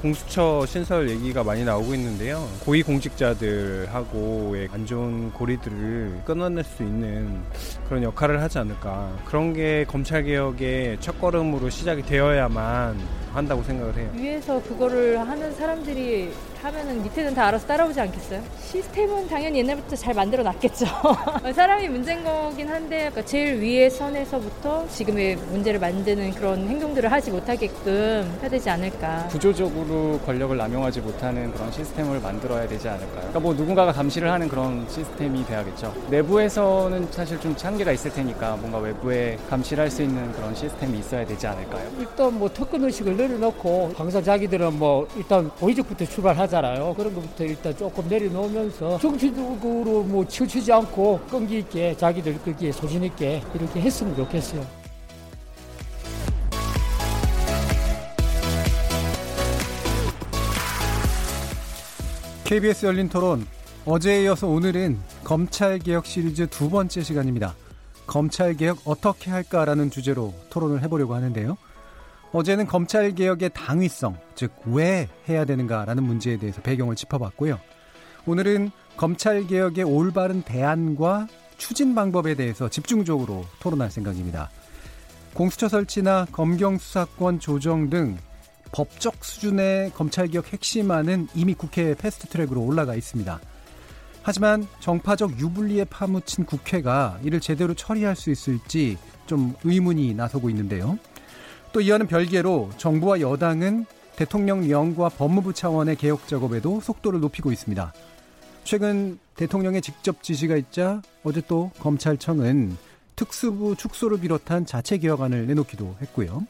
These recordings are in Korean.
공수처 신설 얘기가 많이 나오고 있는데요. 고위 공직자들하고의 안 좋은 고리들을 끊어낼 수 있는 그런 역할을 하지 않을까. 그런 게 검찰 개혁의 첫걸음으로 시작이 되어야만 한다고 생각을 해요. 위에서 그거를 하는 사람들이 하면은 밑에는 다 알아서 따라오지 않겠어요? 시스템은 당연히 옛날부터 잘 만들어 놨겠죠. 사람이 문제인 거긴 한데 그러니까 제일 위에 선에서부터 지금의 문제를 만드는 그런 행동들을 하지 못하게끔 해야 되지 않을까. 구조적으로 권력을 남용하지 못하는 그런 시스템을 만들어야 되지 않을까요? 그러니까 뭐 누군가가 감시를 하는 그런 시스템이 돼야겠죠. 내부에서는 사실 좀 한계가 있을 테니까 뭔가 외부에 감시를 할 수 있는 그런 시스템이 있어야 되지 않을까요? 일단 뭐 특권 의식을 내려놓고 항상 자기들은 뭐 일단 보이직부터 출발하 잖아요. 그런 것부터 일단 조금 내려놓으면서 정치적으로 뭐 치우치지 않고 끈기 있게 자기들 거기에 소신 있게 이렇게 했으면 좋겠어요. KBS 열린 토론 어제에 이어서 오늘은 검찰개혁 시리즈 두 번째 시간입니다. 검찰개혁 어떻게 할까라는 주제로 토론을 해보려고 하는데요. 어제는 검찰 개혁의 당위성, 즉 왜 해야 되는가라는 문제에 대해서 배경을 짚어봤고요. 오늘은 검찰 개혁의 올바른 대안과 추진 방법에 대해서 집중적으로 토론할 생각입니다. 공수처 설치나 검경 수사권 조정 등 법적 수준의 검찰 개혁 핵심안은 이미 국회 fast track으로 올라가 있습니다. 하지만 정파적 유불리에 파묻힌 국회가 이를 제대로 처리할 수 있을지 좀 의문이 나서고 있는데요. 또 이와는 별개로 정부와 여당은 대통령령과 법무부 차원의 개혁 작업에도 속도를 높이고 있습니다. 최근 대통령의 직접 지시가 있자 어제 또 검찰청은 특수부 축소를 비롯한 자체 개혁안을 내놓기도 했고요.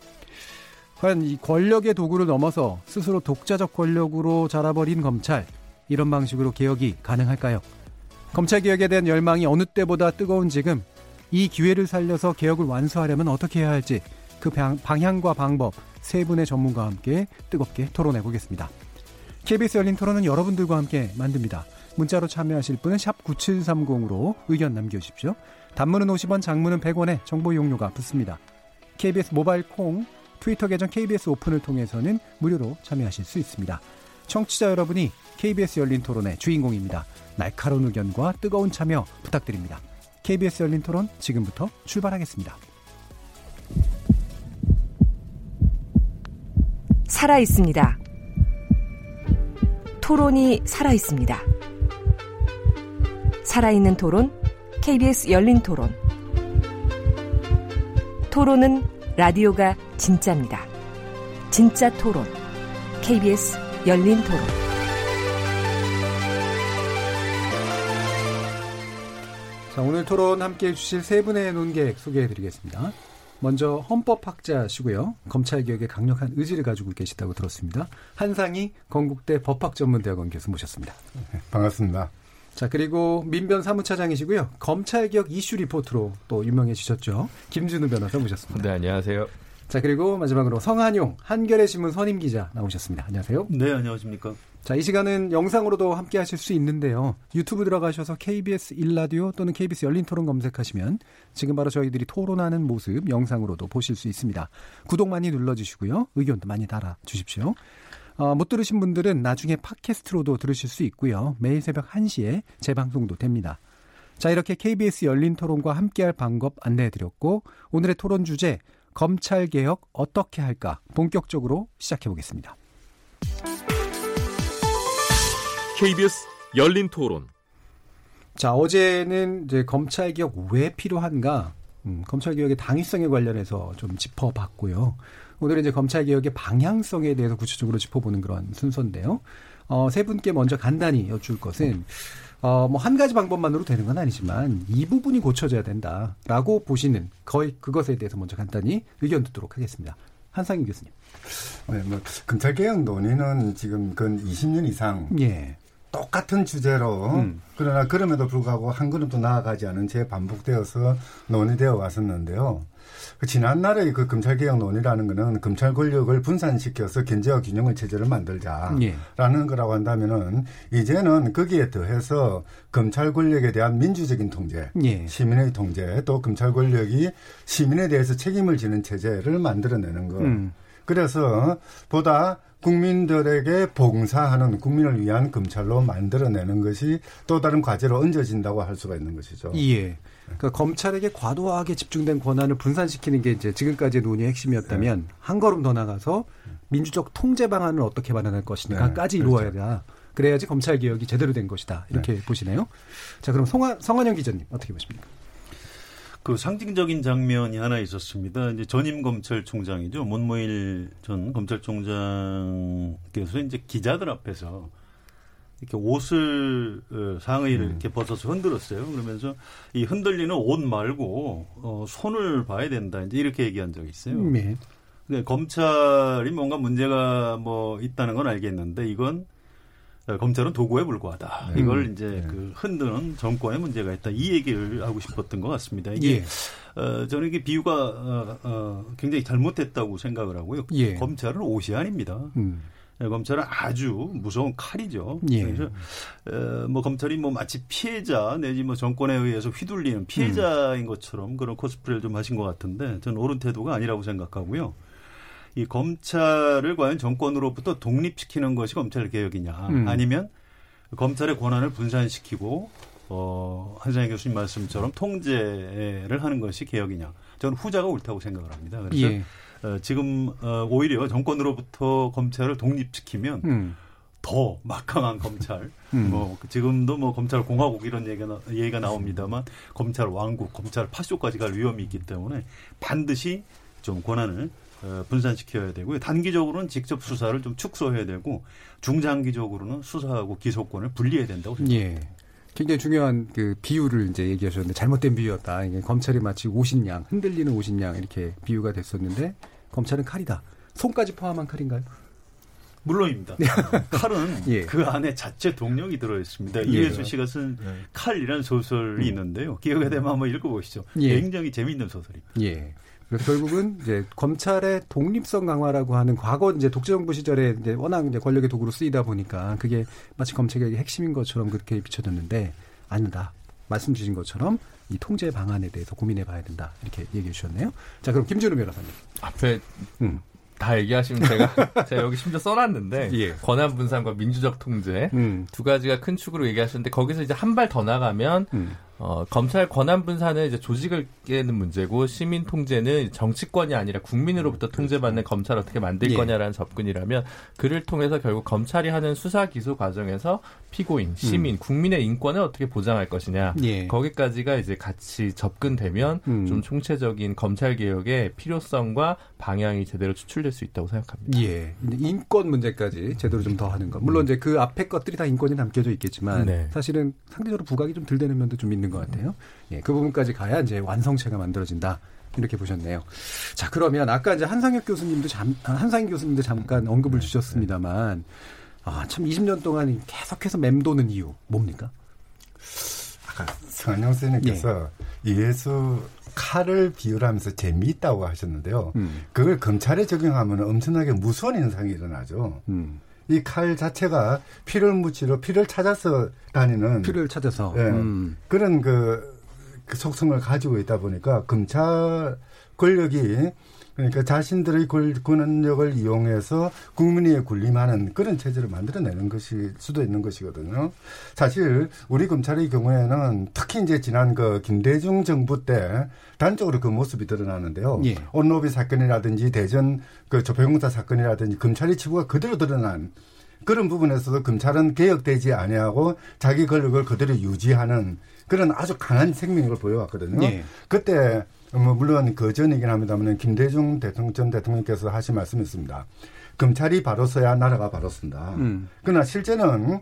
과연 이 권력의 도구를 넘어서 스스로 독자적 권력으로 자라버린 검찰 이런 방식으로 개혁이 가능할까요? 검찰 개혁에 대한 열망이 어느 때보다 뜨거운 지금 이 기회를 살려서 개혁을 완수하려면 어떻게 해야 할지 그 방향과 방법 세 분의 전문가와 함께 뜨겁게 토론해 보겠습니다. KBS 열린 토론은 여러분들과 함께 만듭니다. 문자로 참여하실 분은 9730으로 의견 남겨주십시오. 단문은 50원, 장문은 100원에 정보 용료가 붙습니다. KBS 모바일 콩, 트위터 계정 KBS 오픈을 통해서는 무료로 참여하실 수 있습니다. 청취자 여러분이 KBS 열린 토론의 주인공입니다. 날카로운 의견과 뜨거운 참여 부탁드립니다. KBS 열린 토론 지금부터 출발하겠습니다. 살아 있습니다. 토론이 살아 있습니다. 살아있는 토론, KBS 열린 토론. 토론은 라디오가 진짜입니다. 진짜 토론, KBS 열린 토론. 자, 오늘 토론 함께 해주실 세 분의 논객 소개해 드리겠습니다. 먼저 헌법학자시고요. 검찰개혁에 강력한 의지를 가지고 계시다고 들었습니다. 한상희 건국대 법학전문대학원 교수 모셨습니다. 네, 반갑습니다. 자, 그리고 민변 사무차장이시고요. 검찰개혁 이슈 리포트로 또 유명해지셨죠. 김준우 변호사 모셨습니다. 네, 안녕하세요. 자, 그리고 마지막으로 성한용 한겨레 신문 선임 기자 나오셨습니다. 안녕하세요. 네, 안녕하십니까. 자, 이 시간은 영상으로도 함께 하실 수 있는데요. 유튜브 들어가셔서 KBS 일라디오 또는 KBS 열린 토론 검색하시면 지금 바로 저희들이 토론하는 모습 영상으로도 보실 수 있습니다. 구독 많이 눌러주시고요. 의견도 많이 달아주십시오. 어, 못 들으신 분들은 나중에 팟캐스트로도 들으실 수 있고요. 매일 새벽 1시에 재방송도 됩니다. 자, 이렇게 KBS 열린 토론과 함께할 방법 안내해드렸고 오늘의 토론 주제 검찰 개혁 어떻게 할까 본격적으로 시작해 보겠습니다. KBS 열린 토론. 자, 어제는 이제 검찰 개혁 왜 필요한가? 음, 검찰 개혁의 당위성에 관련해서 좀 짚어봤고요. 오늘은 이제 검찰 개혁의 방향성에 대해서 구체적으로 짚어보는 그런 순서인데요. 어, 세 분께 먼저 간단히 여쭐 것은 어, 뭐 한 가지 방법만으로 되는 건 아니지만 이 부분이 고쳐져야 된다라고 보시는 거의 그것에 대해서 먼저 간단히 의견 듣도록 하겠습니다. 한상희 교수님. 네, 뭐 검찰 개혁 논의는 지금 근 20년 이상 예. 똑같은 주제로 음. 그러나 그럼에도 불구하고 한 걸음도 나아가지 않은 채 반복되어서 논의되어 왔었는데요. 그 지난 날의 그 검찰개혁 논의라는 거는 검찰 권력을 분산시켜서 견제와 균형의 체제를 만들자라는 예. 거라고 한다면은 이제는 거기에 더해서 검찰 권력에 대한 민주적인 통제, 예. 시민의 통제, 또 검찰 권력이 시민에 대해서 책임을 지는 체제를 만들어내는 것. 음. 그래서 보다 국민들에게 봉사하는 국민을 위한 검찰로 만들어내는 것이 또 다른 과제로 얹어진다고 할 수가 있는 것이죠. 예. 그러니까 검찰에게 과도하게 집중된 권한을 분산시키는 게 이제 지금까지의 논의의 핵심이었다면 네. 한 걸음 더 나가서 민주적 통제 방안을 어떻게 마련할 것인가까지 네, 이루어야 다 그래야지 검찰 개혁이 제대로 된 것이다. 이렇게 보시네요. 자, 그럼 성환, 성환영 기자님 어떻게 보십니까? 그 상징적인 장면이 하나 있었습니다. 이제 전임 검찰총장이죠. 문무일 전 검찰총장께서 이제 기자들 앞에서 이렇게 옷을 어, 상의를 음. 이렇게 벗어서 흔들었어요. 그러면서 이 흔들리는 옷 말고 어, 손을 봐야 된다. 이제 이렇게 얘기한 적이 있어요. 네. 근데 검찰이 뭔가 문제가 뭐 있다는 건 알겠는데 이건 어, 검찰은 도구에 불과하다. 네. 이걸 이제 네. 그 흔드는 정권에 문제가 있다. 이 얘기를 하고 싶었던 것 같습니다. 이게 예. 어, 저는 이게 비유가 어, 어, 굉장히 잘못됐다고 생각을 하고요. 예. 검찰은 옷이 아닙니다. 음. 예, 검찰은 아주 무서운 칼이죠. 예. 그래서 어, 뭐 검찰이 뭐 마치 피해자 내지 뭐 정권에 의해서 휘둘리는 피해자인 것처럼 그런 코스프레를 좀 하신 것 같은데 저는 옳은 태도가 아니라고 생각하고요. 이 검찰을 과연 정권으로부터 독립시키는 것이 검찰 개혁이냐 음. 아니면 검찰의 권한을 분산시키고 어, 한상희 교수님 말씀처럼 통제를 하는 것이 개혁이냐. 저는 후자가 옳다고 생각을 합니다. 그래서 예. 어, 지금 어, 오히려 정권으로부터 검찰을 독립시키면 음. 더 막강한 검찰. 음. 뭐 지금도 뭐 검찰 공화국 이런 얘기가 나, 얘기가 나옵니다만 검찰 왕국, 검찰 파쇼까지 갈 위험이 있기 때문에 반드시 좀 권한을 어, 분산시켜야 되고요. 단기적으로는 직접 수사를 좀 축소해야 되고 중장기적으로는 수사하고 기소권을 분리해야 된다고 생각합니다. 예. 굉장히 중요한 그 비유를 이제 얘기하셨는데 잘못된 비유였다. 이게 검찰이 마치 옷인 양, 흔들리는 옷인 양 이렇게 비유가 됐었는데 검찰은 칼이다. 손까지 포함한 칼인가요? 물론입니다. 칼은 예. 그 안에 자체 동력이 들어 있습니다. 예. 이해수 씨가 쓴 칼이라는 소설이 있는데요. 기회가 되면 한번 읽어보시죠. 예. 굉장히 재미있는 소설입니다. 예. 그래서 결국은 이제 검찰의 독립성 강화라고 하는 과거 이제 독재 정부 시절에 이제 워낙 이제 권력의 도구로 쓰이다 보니까 그게 마치 검찰개혁의 핵심인 것처럼 그렇게 비춰졌는데 아니다. 말씀 주신 것처럼 이 통제 방안에 대해서 고민해 봐야 된다. 이렇게 얘기해 주셨네요. 자, 그럼 김준우 변호사님. 앞에 음. 다 얘기하시면 제가 제가 여기 심지어 써놨는데 예. 권한 분산과 민주적 통제 음. 두 가지가 큰 축으로 얘기하셨는데 거기서 이제 한 발 더 나가면 음. 어, 검찰 권한 분산은 이제 조직을 깨는 문제고 시민 통제는 정치권이 아니라 국민으로부터 통제받는 검찰 을 어떻게 만들 예. 거냐라는 접근이라면 그를 통해서 결국 검찰이 하는 수사 기소 과정에서 피고인, 시민, 국민의 인권을 어떻게 보장할 것이냐 예. 거기까지가 이제 같이 접근되면 음. 좀 총체적인 검찰 개혁의 필요성과 방향이 제대로 추출될 수 있다고 생각합니다. 예. 인권 문제까지 제대로 좀 더 하는 것. 물론 이제 그 앞에 것들이 다 인권이 담겨져 있겠지만 네. 사실은 상대적으로 부각이 좀 덜 되는 면도 좀 있는 것 같아요. 예. 그 부분까지 가야 이제 완성체가 만들어진다. 이렇게 보셨네요. 자, 그러면 아까 이제 한상혁 교수님도 잠, 아, 한상희 교수님도 잠깐 언급을 주셨습니다만 아, 참 20년 동안 계속해서 맴도는 이유 뭡니까? 아까 성한영 선생님께서 예. 이해수 칼을 비유하면서 재미있다고 하셨는데요. 음. 그걸 검찰에 적용하면 엄청나게 무서운 현상이 일어나죠. 음. 이 칼 자체가 피를 묻히러 피를 찾아서 다니는 피를 찾아서 예, 음. 그런 그, 그 속성을 가지고 있다 보니까 검찰 권력이 그러니까 자신들의 권- 권력을 이용해서 국민이 군림하는 그런 체제를 만들어내는 것일 수도 있는 것이거든요. 사실 우리 검찰의 경우에는 특히 이제 지난 그 김대중 정부 때 단적으로 그 모습이 드러나는데요. 예. 온로비 사건이라든지 대전 그 조폐공사 사건이라든지 검찰의 치부가 그대로 드러난 그런 부분에서도 검찰은 개혁되지 아니하고 자기 권력을 그대로 유지하는 그런 아주 강한 생명력을 보여왔거든요. 예. 그때 뭐 물론 그 전이긴 합니다만 김대중 대통령 전 대통령께서 하신 말씀이 있습니다. 검찰이 바로 서야 나라가 바로 쓴다. 음. 그러나 실제는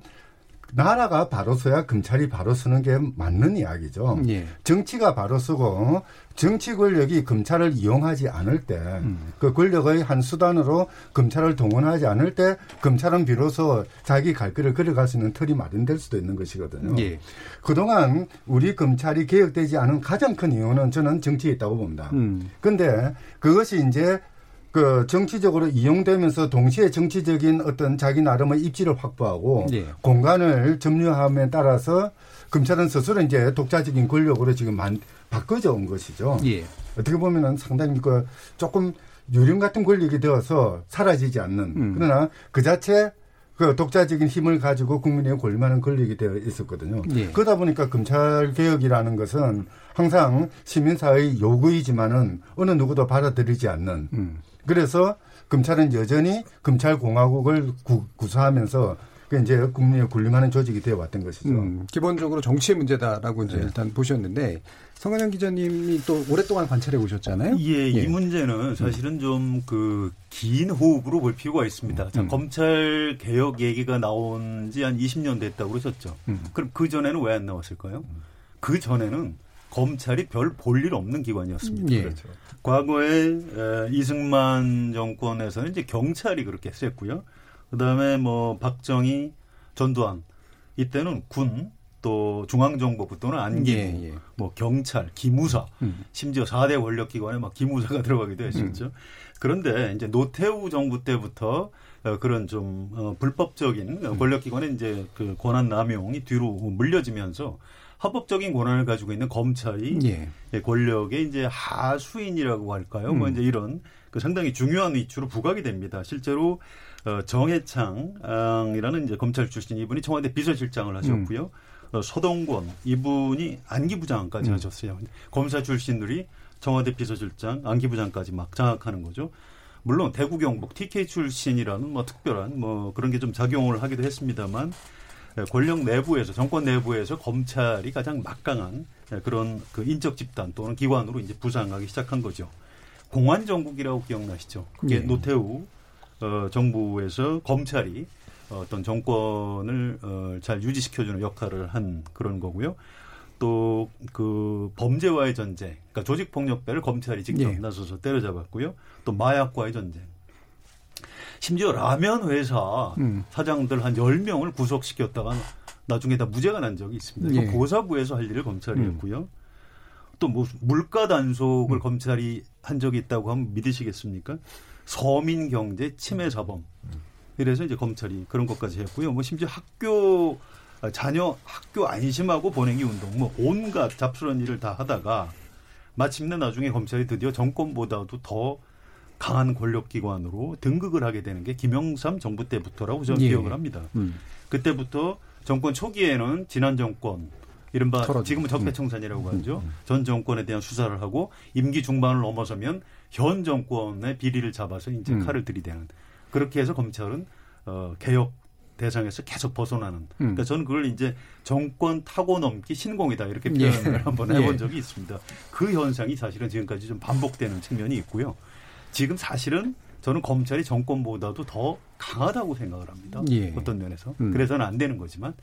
나라가 바로 서야 검찰이 바로 서는 게 맞는 이야기죠. 예. 정치가 바로 서고 정치 권력이 검찰을 이용하지 않을 때, 음. 그 권력의 한 수단으로 검찰을 동원하지 않을 때, 검찰은 비로소 자기 갈 길을 걸어갈 수 있는 틀이 마련될 수도 있는 것이거든요. 예. 그동안 우리 검찰이 개혁되지 않은 가장 큰 이유는 저는 정치에 있다고 봅니다. 음. 근데 그것이 이제 그 정치적으로 이용되면서 동시에 정치적인 어떤 자기 나름의 입지를 확보하고 예. 공간을 점유함에 따라서 검찰은 스스로 이제 독자적인 권력으로 지금 만, 바꿔져 온 것이죠. 예. 어떻게 보면은 상당히 그 조금 유령 같은 권력이 되어서 사라지지 않는 음. 그러나 그 자체 그 독자적인 힘을 가지고 국민의 권리많은 권력이 되어 있었거든요. 예. 그러다 보니까 검찰 개혁이라는 것은 항상 시민사회의 요구이지만은 어느 누구도 받아들이지 않는. 음. 그래서 검찰은 여전히 검찰 공화국을 구, 구사하면서 그 이제 국민의 군림하는 조직이 되어 왔던 것이죠. 음, 기본적으로 정치의 문제다라고 이제 네. 일단 보셨는데 성관영 기자님이 또 오랫동안 관찰해 오셨잖아요. 예, 이 문제는 사실은 좀 그 긴 호흡으로 볼 필요가 있습니다. 자, 음. 검찰 개혁 얘기가 나온 지 한 20년 됐다고 그러셨죠. 음. 그럼 그 전에는 왜 안 나왔을까요? 그 전에는 검찰이 별 볼 일 없는 기관이었습니다. 예. 그렇죠. 과거에 에, 이승만 정권에서는 이제 경찰이 그렇게 했었고요. 그다음에 뭐 박정희, 전두환 이때는 군 또 중앙정보부 또는 안기부, 예, 예. 뭐 경찰, 기무사, 음. 심지어 4대 권력기관에 막 기무사가 들어가기도 했었죠. 음. 그런데 이제 노태우 정부 때부터 어, 그런 좀 어, 불법적인 어, 권력기관의 이제 그 권한 남용이 뒤로 물려지면서 합법적인 권한을 가지고 있는 검찰이 예. 예, 권력의 이제 하수인이라고 할까요? 뭐 음. 이제 이런 그 상당히 중요한 위치로 부각이 됩니다. 실제로 어, 정해창이라는 이제 검찰 출신 이분이 청와대 비서실장을 하셨고요. 어, 서동권 이분이 안기부장까지 음. 하셨어요. 검사 출신들이 청와대 비서실장, 안기부장까지 막 장악하는 거죠. 물론 대구 경북 TK 출신이라는 뭐 특별한 뭐 그런 게 좀 작용을 하기도 했습니다만 예, 권력 내부에서 정권 내부에서 검찰이 가장 막강한 예, 그런 그 인적 집단 또는 기관으로 이제 부상하기 시작한 거죠. 공안 정국이라고 기억나시죠? 그게 예. 노태우 어, 정부에서 검찰이 어떤 정권을 어, 잘 유지시켜주는 역할을 한 그런 거고요. 또 그 범죄와의 전쟁, 그러니까 조직 폭력배를 검찰이 직접 예. 나서서 때려잡았고요. 또 마약과의 전쟁. 심지어 라면 회사 음. 사장들 한 10명을 구속시켰다가 나중에 다 무죄가 난 적이 있습니다. 예. 고사부에서 할 일을 검찰이 음. 했고요. 또 뭐 물가 단속을 검찰이 한 적이 있다고 하면 믿으시겠습니까? 서민 경제 침해 사범. 이래서 이제 검찰이 그런 것까지 했고요. 뭐 심지어 학교 아, 자녀 학교 안심하고 보내기 운동 뭐 온갖 잡스러운 일을 다 하다가 마침내 나중에 검찰이 드디어 정권보다도 더 강한 권력기관으로 등극을 하게 되는 게 김영삼 정부 때부터라고 저는 예. 기억을 합니다. 음. 그때부터 정권 초기에는 지난 정권 이른바 털어주고. 지금은 적폐청산이라고 하죠. 전 정권에 대한 수사를 하고 임기 중반을 넘어서면 현 정권의 비리를 잡아서 이제 음. 칼을 들이대는 그렇게 해서 검찰은 어, 개혁 대상에서 계속 벗어나는. 그러니까 저는 그걸 이제 정권 타고 넘기 신공이다 이렇게 예. 표현을 한번 해본 예. 적이 있습니다. 그 현상이 사실은 지금까지 좀 반복되는 측면이 있고요. 지금 사실은 저는 검찰이 정권보다도 더 강하다고 생각을 합니다. 예. 어떤 면에서. 음. 그래서는 안 되는 거지만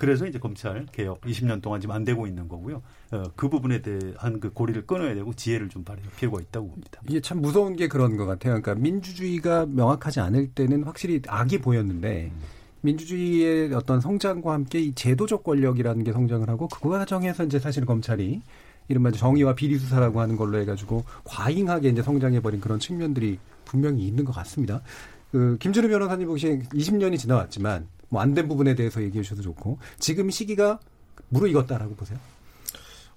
그래서 이제 검찰 개혁 20년 동안 지금 안 되고 있는 거고요. 어, 그 부분에 대한 그 고리를 끊어야 되고 지혜를 좀 발휘할 필요가 있다고 봅니다. 이게 참 무서운 게 그런 것 같아요. 그러니까 민주주의가 명확하지 않을 때는 확실히 악이 보였는데 민주주의의 어떤 성장과 함께 이 제도적 권력이라는 게 성장을 하고 그 과정에서 이제 사실 검찰이 이른바 정의와 비리 수사라고 하는 걸로 해가지고 과잉하게 이제 성장해버린 그런 측면들이 분명히 있는 것 같습니다. 그 김준우 변호사님 보시기에 20년이 지나왔지만 뭐 안 된 부분에 대해서 얘기해 주셔도 좋고 지금 시기가 무르익었다라고 보세요.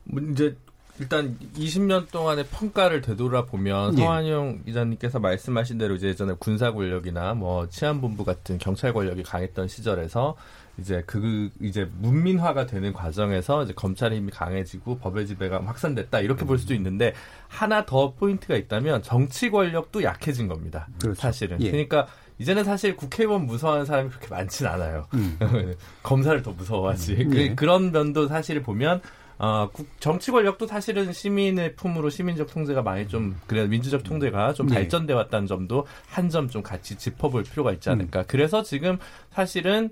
뭐 이제 일단 20년 동안의 평가를 되돌아보면 예. 성한용 기자님께서 말씀하신 대로 이제 예전에 군사 권력이나 뭐 치안본부 같은 경찰 권력이 강했던 시절에서 이제 그 이제 문민화가 되는 과정에서 이제 검찰의 힘이 강해지고 법의 지배가 확산됐다 이렇게 볼 수도 있는데 하나 더 포인트가 있다면 정치 권력도 약해진 겁니다. 그렇죠. 사실은. 예. 그러니까 이제는 사실 국회의원 무서워하는 사람이 그렇게 많진 않아요. 음. 검사를 더 무서워하지. 음. 그, 예. 그 런 면도 사실 보면 어, 국- 정치 권력도 사실은 시민의 품으로 시민적 통제가 많이 좀 그래 민주적 통제가 좀 네. 발전돼 왔다는 점도 한 점 좀 같이 짚어볼 필요가 있지 음. 않을까. 그래서 지금 사실은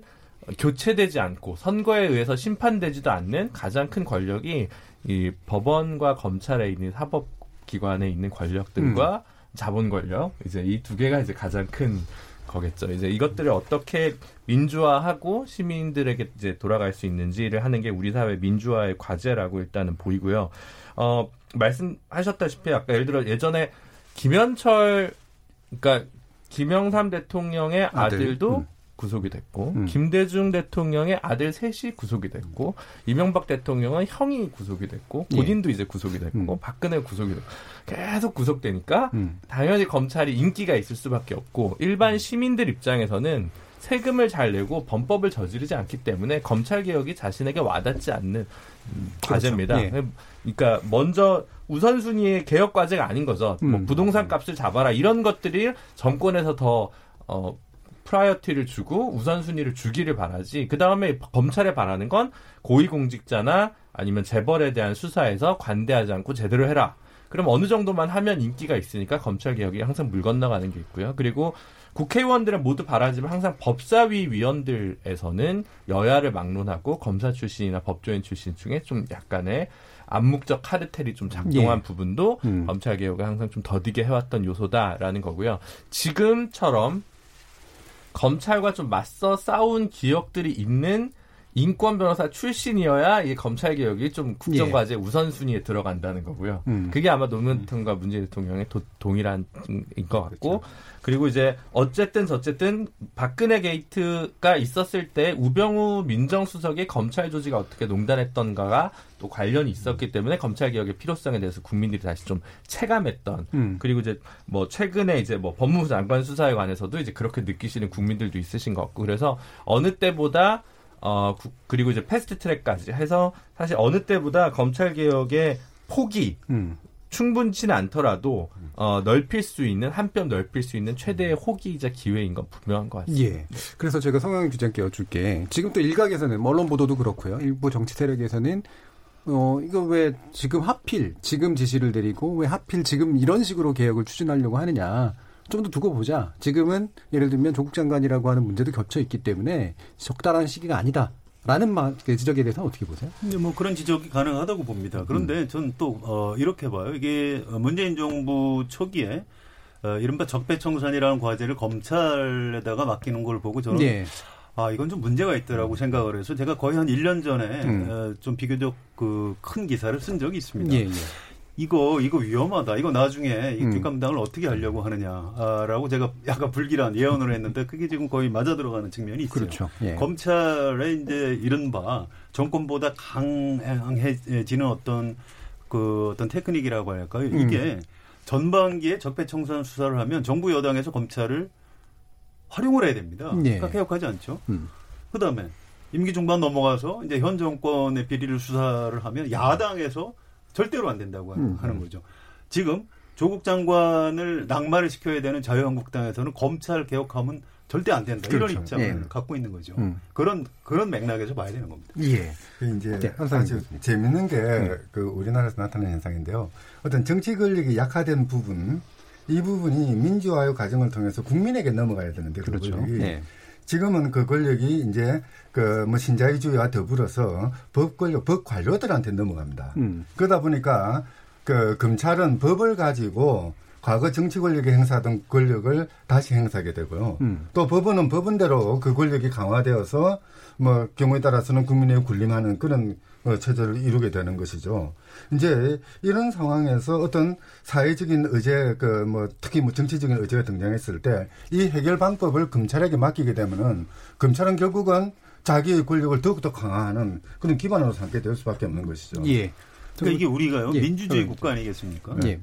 교체되지 않고 선거에 의해서 심판되지도 않는 가장 큰 권력이 이 법원과 검찰에 있는 사법 기관에 있는 권력들과 음. 자본 권력 이제 이 두 개가 이제 가장 큰 거겠죠. 이제 이것들을 어떻게 민주화하고 시민들에게 이제 돌아갈 수 있는지를 하는 게 우리 사회 민주화의 과제라고 일단은 보이고요. 어, 말씀하셨다시피 아까 예를 들어 예전에 김현철 그러니까 김영삼 대통령의 아들. 아들도 음. 구속이 됐고 음. 김대중 대통령의 아들 셋이 구속이 됐고 이명박 대통령은 형이 구속이 됐고 예. 본인도 예. 이제 구속이 됐고 음. 박근혜 구속이 됐고 계속 구속되니까 음. 당연히 검찰이 인기가 있을 수밖에 없고 일반 시민들 입장에서는 세금을 잘 내고 범법을 저지르지 않기 때문에 검찰 개혁이 자신에게 와닿지 않는 그렇죠. 과제입니다. 예. 그러니까 먼저 우선순위의 개혁 과제가 아닌 거죠. 뭐 음. 부동산 값을 잡아라 이런 것들이 정권에서 더 어, priority를 주고 우선순위를 주기를 바라지. 그 다음에 검찰에 바라는 건 고위공직자나 아니면 재벌에 대한 수사에서 관대하지 않고 제대로 해라. 그럼 어느 정도만 하면 인기가 있으니까 검찰 개혁이 항상 물 건너가는 게 있고요. 그리고 국회의원들은 모두 바라지만 항상 법사위 위원들에서는 여야를 막론하고 검사 출신이나 법조인 출신 중에 좀 약간의 암묵적 카르텔이 좀 작동한 예. 부분도 음. 검찰 개혁을 항상 좀 더디게 해왔던 요소다라는 거고요. 지금처럼 검찰과 좀 맞서 싸운 기억들이 있는 인권 변호사 출신이어야 이 검찰 개혁이 좀 국정 과제 예. 우선순위에 들어간다는 거고요. 음. 그게 아마 노무현 대통령과 문재인 대통령의 도, 동일한 인것 같고 그렇죠. 그리고 이제 어쨌든 저쨌든 박근혜 게이트가 있었을 때 우병우 민정수석의 검찰 조직이 어떻게 농단했던가가 또 관련이 있었기 때문에 검찰 개혁의 필요성에 대해서 국민들이 다시 좀 체감했던 음. 그리고 이제 뭐 최근에 이제 뭐 법무부 장관 수사에 관해서도 이제 그렇게 느끼시는 국민들도 있으신 것 같고 그래서 어느 때보다 어 구, 그리고 이제 패스트 트랙까지 해서 사실 어느 때보다 검찰 개혁의 폭이 음. 충분치는 않더라도 어, 넓힐 수 있는 한뼘 넓힐 수 있는 최대의 호기이자 기회인 건 분명한 것 같습니다. 예. 그래서 제가 성형 규장께 여쭐게 지금 또 일각에서는 뭐 언론 보도도 그렇고요. 일부 정치 세력에서는 어 이거 왜 지금 하필 지금 지시를 내리고 왜 하필 지금 이런 식으로 개혁을 추진하려고 하느냐. 좀 더 두고 보자. 지금은 예를 들면 조국 장관이라고 하는 문제도 겹쳐 있기 때문에 적당한 시기가 아니다. 라는 말, 그 지적에 대해서 어떻게 보세요? 네, 뭐 그런 지적이 가능하다고 봅니다. 그런데 음. 저는 또, 어, 이렇게 봐요. 이게 문재인 정부 초기에 어, 이른바 적폐청산이라는 과제를 검찰에다가 맡기는 걸 보고 저는 네. 아, 이건 좀 문제가 있더라고 생각을 해서 제가 거의 한 1년 전에 음. 어, 좀 비교적 그 큰 기사를 쓴 적이 있습니다. 예, 예. 이거 이거 위험하다. 이거 나중에 이 음. 뒷감당을 음. 어떻게 하려고 하느냐라고 제가 약간 불길한 예언을 했는데 그게 지금 거의 맞아 들어가는 측면이 있어요. 그렇죠. 예. 검찰의 이제 이른바 정권보다 강해지는 어떤 그 어떤 테크닉이라고 할까요? 이게 음. 전반기에 적폐청산 수사를 하면 정부 여당에서 검찰을 활용을 해야 됩니다. 예. 그러니까 개혁하지 않죠. 음. 그다음에 임기 중반 넘어가서 이제 현 정권의 비리를 수사를 하면 야당에서 절대로 안 된다고 음. 하는 거죠. 지금 조국 장관을 낙마를 시켜야 되는 자유한국당에서는 검찰 개혁하면 절대 안 된다. 그렇죠. 이런 입장을 예. 갖고 있는 거죠. 음. 그런 그런 맥락에서 봐야 되는 겁니다. 예. 그 이제 네, 아주 재밌는 게그 음. 우리나라에서 나타나는 현상인데요. 어떤 정치 권력이 약화된 부분 이 부분이 민주화의 과정을 통해서 국민에게 넘어가야 되는데 그 그렇죠. 그 네. 지금은 그 권력이 이제 그 뭐 신자유주의와 더불어서 법 권력, 법 관료들한테 넘어갑니다. 음. 그러다 보니까 그 검찰은 법을 가지고 과거 정치 권력이 행사하던 권력을 다시 행사하게 되고요. 음. 또 법원은 법원대로 그 권력이 강화되어서 뭐 경우에 따라서는 국민의 군림하는 그런 어, 체제를 이루게 되는 것이죠. 이제 이런 상황에서 어떤 사회적인 의제, 그 뭐 특히 뭐 정치적인 의제가 등장했을 때 이 해결 방법을 검찰에게 맡기게 되면은 검찰은 결국은 자기의 권력을 더욱더 강화하는 그런 기반으로 삼게 될 수밖에 없는 것이죠. 예. 그러니까 이게 우리가요 예. 민주주의 국가 아니겠습니까? 예.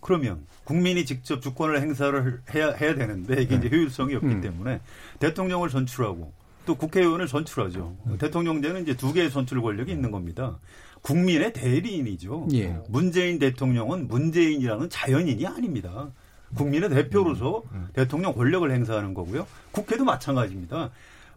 그러면 국민이 직접 주권을 행사를 해야 해야 되는데 이게 네. 이제 효율성이 없기 음. 때문에 대통령을 선출하고 또 국회의원을 선출하죠. 음. 대통령제는 이제 두 개의 선출 권력이 있는 겁니다. 국민의 대리인이죠. 예. 문재인 대통령은 문재인이라는 자연인이 아닙니다. 국민의 대표로서 음. 음. 대통령 권력을 행사하는 거고요. 국회도 마찬가지입니다.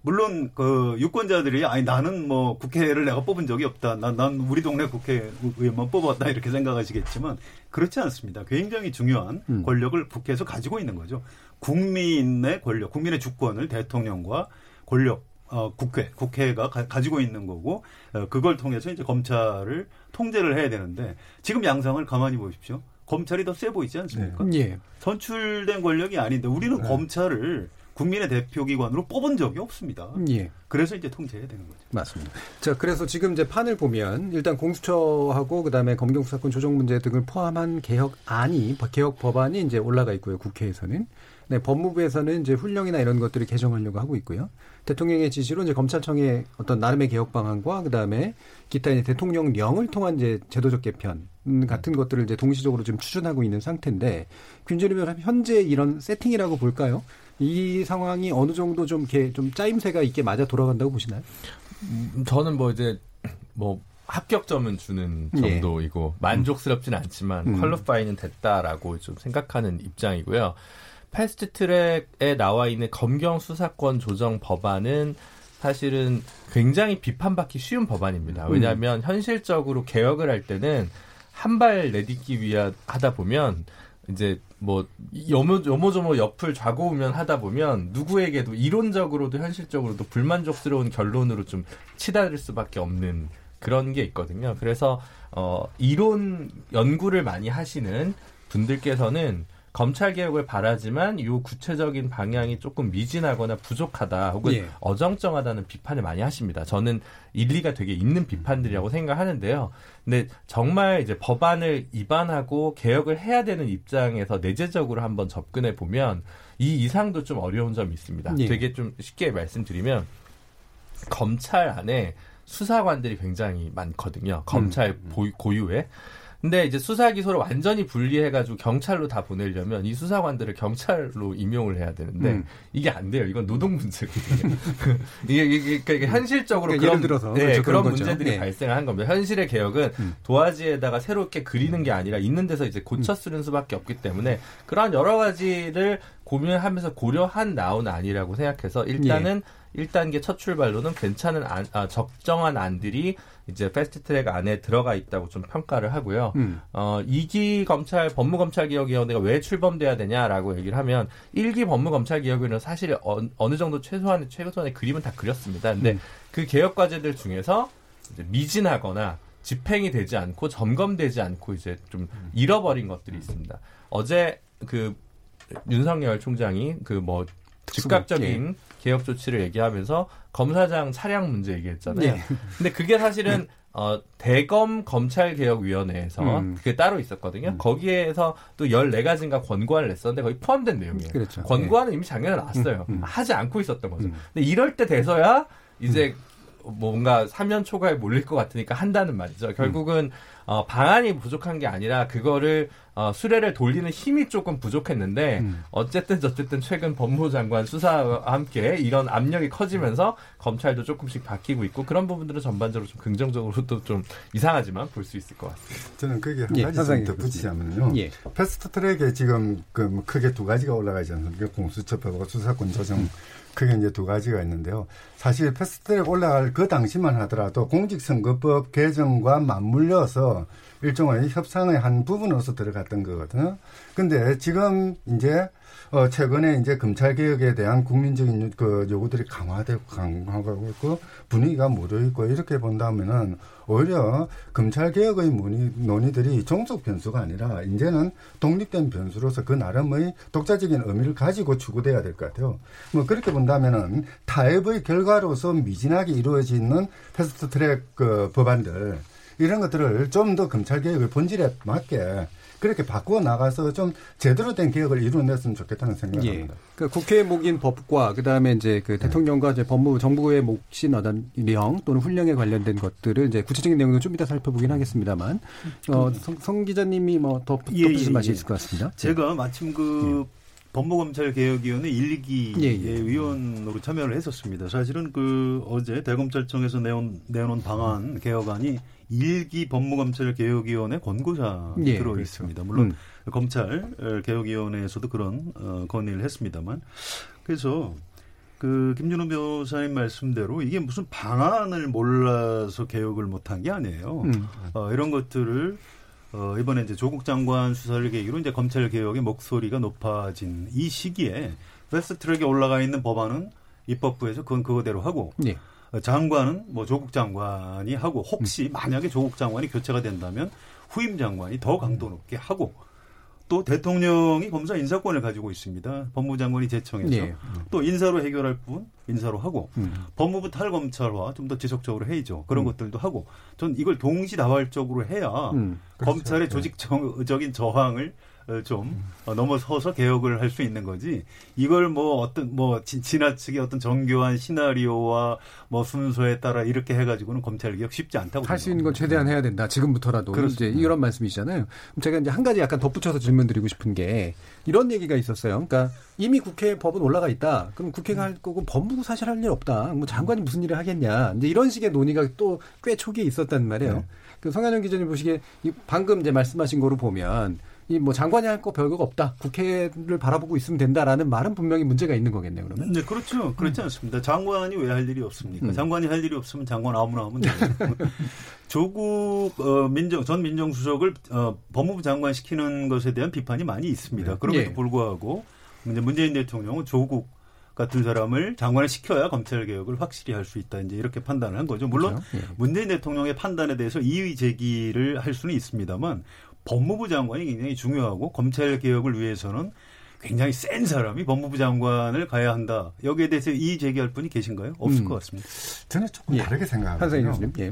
물론 그 유권자들이 아니 나는 뭐 국회를 내가 뽑은 적이 없다. 난, 난 우리 동네 국회의원만 뽑았다 이렇게 생각하시겠지만 그렇지 않습니다. 굉장히 중요한 음. 권력을 국회에서 가지고 있는 거죠. 국민의 권력, 국민의 주권을 대통령과 권력 어, 국회, 국회가 가, 지고 있는 거고, 어, 그걸 통해서 이제 검찰을 통제를 해야 되는데, 지금 양상을 가만히 보십시오. 검찰이 더 세 보이지 않습니까? 네. 예. 선출된 권력이 아닌데, 우리는 네. 검찰을 국민의 대표기관으로 뽑은 적이 없습니다. 예. 그래서 이제 통제해야 되는 거죠. 맞습니다. 자, 그래서 지금 이제 판을 보면 일단 공수처하고 그다음에 검경수사권 조정 문제 등을 포함한 개혁안이 개혁 법안이 이제 올라가 있고요. 국회에서는 네, 법무부에서는 이제 훈령이나 이런 것들을 개정하려고 하고 있고요. 대통령의 지시로 이제 검찰청의 어떤 나름의 개혁 방안과 그다음에 기타 이제 대통령령을 통한 이제 제도적 개편 같은 것들을 이제 동시적으로 지금 추진하고 있는 상태인데 균준이 변호사 현재 이런 세팅이라고 볼까요? 이 상황이 어느 정도 좀 이렇게 좀 짜임새가 있게 맞아 돌아간다고 보시나요? 음, 저는 뭐 이제 뭐 합격점은 주는 예. 정도이고 예. 만족스럽진 않지만 음. 퀄리파이는 됐다라고 좀 생각하는 입장이고요. 패스트 트랙에 나와 있는 검경 수사권 조정 법안은 사실은 굉장히 비판받기 쉬운 법안입니다. 음. 왜냐하면 음. 현실적으로 개혁을 할 때는 한 발 내딛기 위하 다 보면 이제 뭐 여모 여모저모 옆을 좌고우면 하다 보면 누구에게도 이론적으로도 현실적으로도 불만족스러운 결론으로 좀 치달을 수밖에 없는 그런 게 있거든요. 그래서 어 이론 연구를 많이 하시는 분들께서는 검찰 개혁을 바라지만 이 구체적인 방향이 조금 미진하거나 부족하다 혹은 예. 어정쩡하다는 비판을 많이 하십니다. 저는 일리가 되게 있는 비판들이라고 생각하는데요. 근데 정말 이제 법안을 입안하고 개혁을 해야 되는 입장에서 내재적으로 한번 접근해 보면 이 이상도 좀 어려운 점이 있습니다. 예. 되게 좀 쉽게 말씀드리면 검찰 안에 수사관들이 굉장히 많거든요. 검찰 음. 고유에. 근데 이제 수사 기소를 완전히 분리해가지고 경찰로 다 보내려면 이 수사관들을 경찰로 임용을 해야 되는데 음. 이게 안 돼요. 이건 노동 문제거든요. 이게, 이게, 이게 현실적으로 그러니까 그런, 들어서, 네, 그렇죠, 그런, 그런 문제들이 네. 발생한 겁니다. 현실의 개혁은 음. 도화지에다가 새롭게 그리는 게 아니라 있는 데서 이제 고쳐 쓰는 수밖에 없기 때문에 그러한 여러 가지를 고민하면서 고려한 나온 아니라고 생각해서 일단은 예. 1단계 첫 출발로는 괜찮은 안, 아, 적정한 안들이 이제 패스트트랙 안에 들어가 있다고 좀 평가를 하고요. 음. 어, 2기 검찰 법무검찰개혁위원회가 왜 출범돼야 되냐라고 얘기를 하면 1기 법무검찰개혁위원회는 사실 어, 느 정도 최소한의 최소한의 그림은 다 그렸습니다. 근데 음. 그 개혁 과제들 중에서 미진하거나 집행이 되지 않고 점검되지 않고 이제 좀 음. 잃어버린 것들이 있습니다. 어제 그 윤석열 총장이 그뭐 즉각적인 개혁 조치를 얘기하면서 검사장 차량 문제 얘기했잖아요. 네. 근데 그게 사실은 어, 대검 검찰개혁위원회에서 음. 그게 따로 있었거든요. 음. 거기에서 또 14가지인가 권고안을 냈었는데 거의 포함된 내용이에요. 그렇죠. 권고안은 네. 이미 작년에 나왔어요. 음, 음. 하지 않고 있었던 거죠. 음. 근데 이럴 때 돼서야 이제 음. 뭔가 사면 초과에 몰릴 것 같으니까 한다는 말이죠. 결국은 어, 방안이 부족한 게 아니라 그거를 어, 수레를 돌리는 힘이 조금 부족했는데 음. 어쨌든 어쨌든 최근 법무부 장관 수사와 함께 이런 압력이 커지면서 검찰도 조금씩 바뀌고 있고 그런 부분들은 전반적으로 좀 긍정적으로도 좀 이상하지만 볼 수 있을 것 같습니다. 저는 그게 한 예, 가지 좀 덧붙이자면요. 예. 패스트트랙에 지금 그뭐 크게 두 가지가 올라가지 않습니까? 공수처법과 수사권 조정 음. 크게 이제 두 가지가 있는데요. 사실 패스트트랙 올라갈 그 당시만 하더라도 공직선거법 개정과 맞물려서 일종의 협상의 한 부분으로서 들어갔던 거거든요. 근데 지금 이제 어 최근에 이제 검찰 개혁에 대한 국민적인 그 요구들이 강화되고 강화하고 있고 분위기가 무르 있고 이렇게 본다면은 오히려 검찰 개혁의 논의, 논의들이 종속 변수가 아니라 이제는 독립된 변수로서 그 나름의 독자적인 의미를 가지고 추구돼야 될 것 같아요. 뭐 그렇게 본다면은 타협의 결과로서 미진하게 이루어지는 패스트트랙 그 법안들 이런 것들을 좀 더 검찰 개혁의 본질에 맞게 그렇게 바꾸어 나가서 좀 제대로 된 개혁을 이루어냈으면 좋겠다는 생각을 예. 그 국회에 목인 법과 그다음에 이제 그 대통령과 이제 법무 정부에 몫인 어떤 령 또는 훈령에 관련된 것들을 이제 구체적인 내용은 좀 이따 살펴보긴 하겠습니다만 어, 성, 성 기자님이 뭐더 예, 덧붙일 예, 맛이 예. 있을 것 같습니다. 제가 마침 그 예. 법무검찰개혁위원회 1, 2기의 예, 예. 위원으로 참여를 했었습니다. 사실은 그 어제 대검찰청에서 내온, 내놓은 방안 개혁안이 1기 법무검찰개혁위원회 권고사에 예, 들어 있습니다. 그렇죠. 물론 음. 검찰개혁위원회에서도 그런 어, 건의를 했습니다만 그래서 그 김준호 변호사님 말씀대로 이게 무슨 방안을 몰라서 개혁을 못한 게 아니에요. 음. 어, 이런 것들을 어, 이번에 이제 조국 장관 수사를 계기로 이제 검찰 개혁의 목소리가 높아진 이 시기에 패스트 트랙에 올라가 있는 법안은 입법부에서 그건 그거대로 하고 예. 어, 장관은 뭐 조국 장관이 하고 혹시 음. 만약에 조국 장관이 교체가 된다면 후임 장관이 더 강도 높게 하고 또 대통령이 검사 인사권을 가지고 있습니다. 법무장관이 제청해서 예. 또 인사로 해결할 부분 인사로 하고 음. 법무부 탈검찰화 좀 더 지속적으로 해야죠. 그런 음. 것들도 하고 전 이걸 동시다발적으로 해야 음. 검찰의 그렇죠. 조직적인 저항을 어, 좀 어, 넘어서서 개혁을 할 수 있는 거지. 이걸 뭐 어떤 뭐 지, 지나치게 어떤 정교한 시나리오와 뭐 순서에 따라 이렇게 해가지고는 검찰 개혁 쉽지 않다고 할 수 있는 건 최대한 해야 된다. 지금부터라도 그렇습니다. 이제 이런 말씀이시잖아요. 그럼 제가 이제 한 가지 약간 덧붙여서 질문드리고 싶은 게 이런 얘기가 있었어요. 그러니까 이미 국회에 법은 올라가 있다. 그럼 국회가 할 거고 법무부 사실 할 일 없다. 뭐 장관이 무슨 일을 하겠냐. 이제 이런 식의 논의가 또 꽤 초기에 있었단 말이에요. 네. 그 성현영 기자님 보시기에 이 방금 이제 말씀하신 거로 보면 이 뭐 장관이 할 거 별거가 없다. 국회를 바라보고 있으면 된다라는 말은 분명히 문제가 있는 거겠네요. 그러면. 네, 그렇죠. 그렇지 않습니다. 장관이 왜 할 일이 없습니까? 장관이 할 일이 없으면 장관 아무나 하면 돼요. 조국 어, 민정 전 민정수석을 어, 법무부 장관 시키는 것에 대한 비판이 많이 있습니다. 그럼에도 예. 불구하고 이제 문재인 대통령은 조국 같은 사람을 장관을 시켜야 검찰 개혁을 확실히 할 수 있다. 이제 이렇게 판단을 한 거죠. 물론 그렇죠? 예. 문재인 대통령의 판단에 대해서 이의 제기를 할 수는 있습니다만 법무부 장관이 굉장히 중요하고 검찰 개혁을 위해서는 굉장히 센 사람이 법무부 장관을 가야 한다. 여기에 대해서 이의 제기할 분이 계신가요? 없을 음. 것 같습니다. 저는 조금 예. 다르게. 교수님. 예.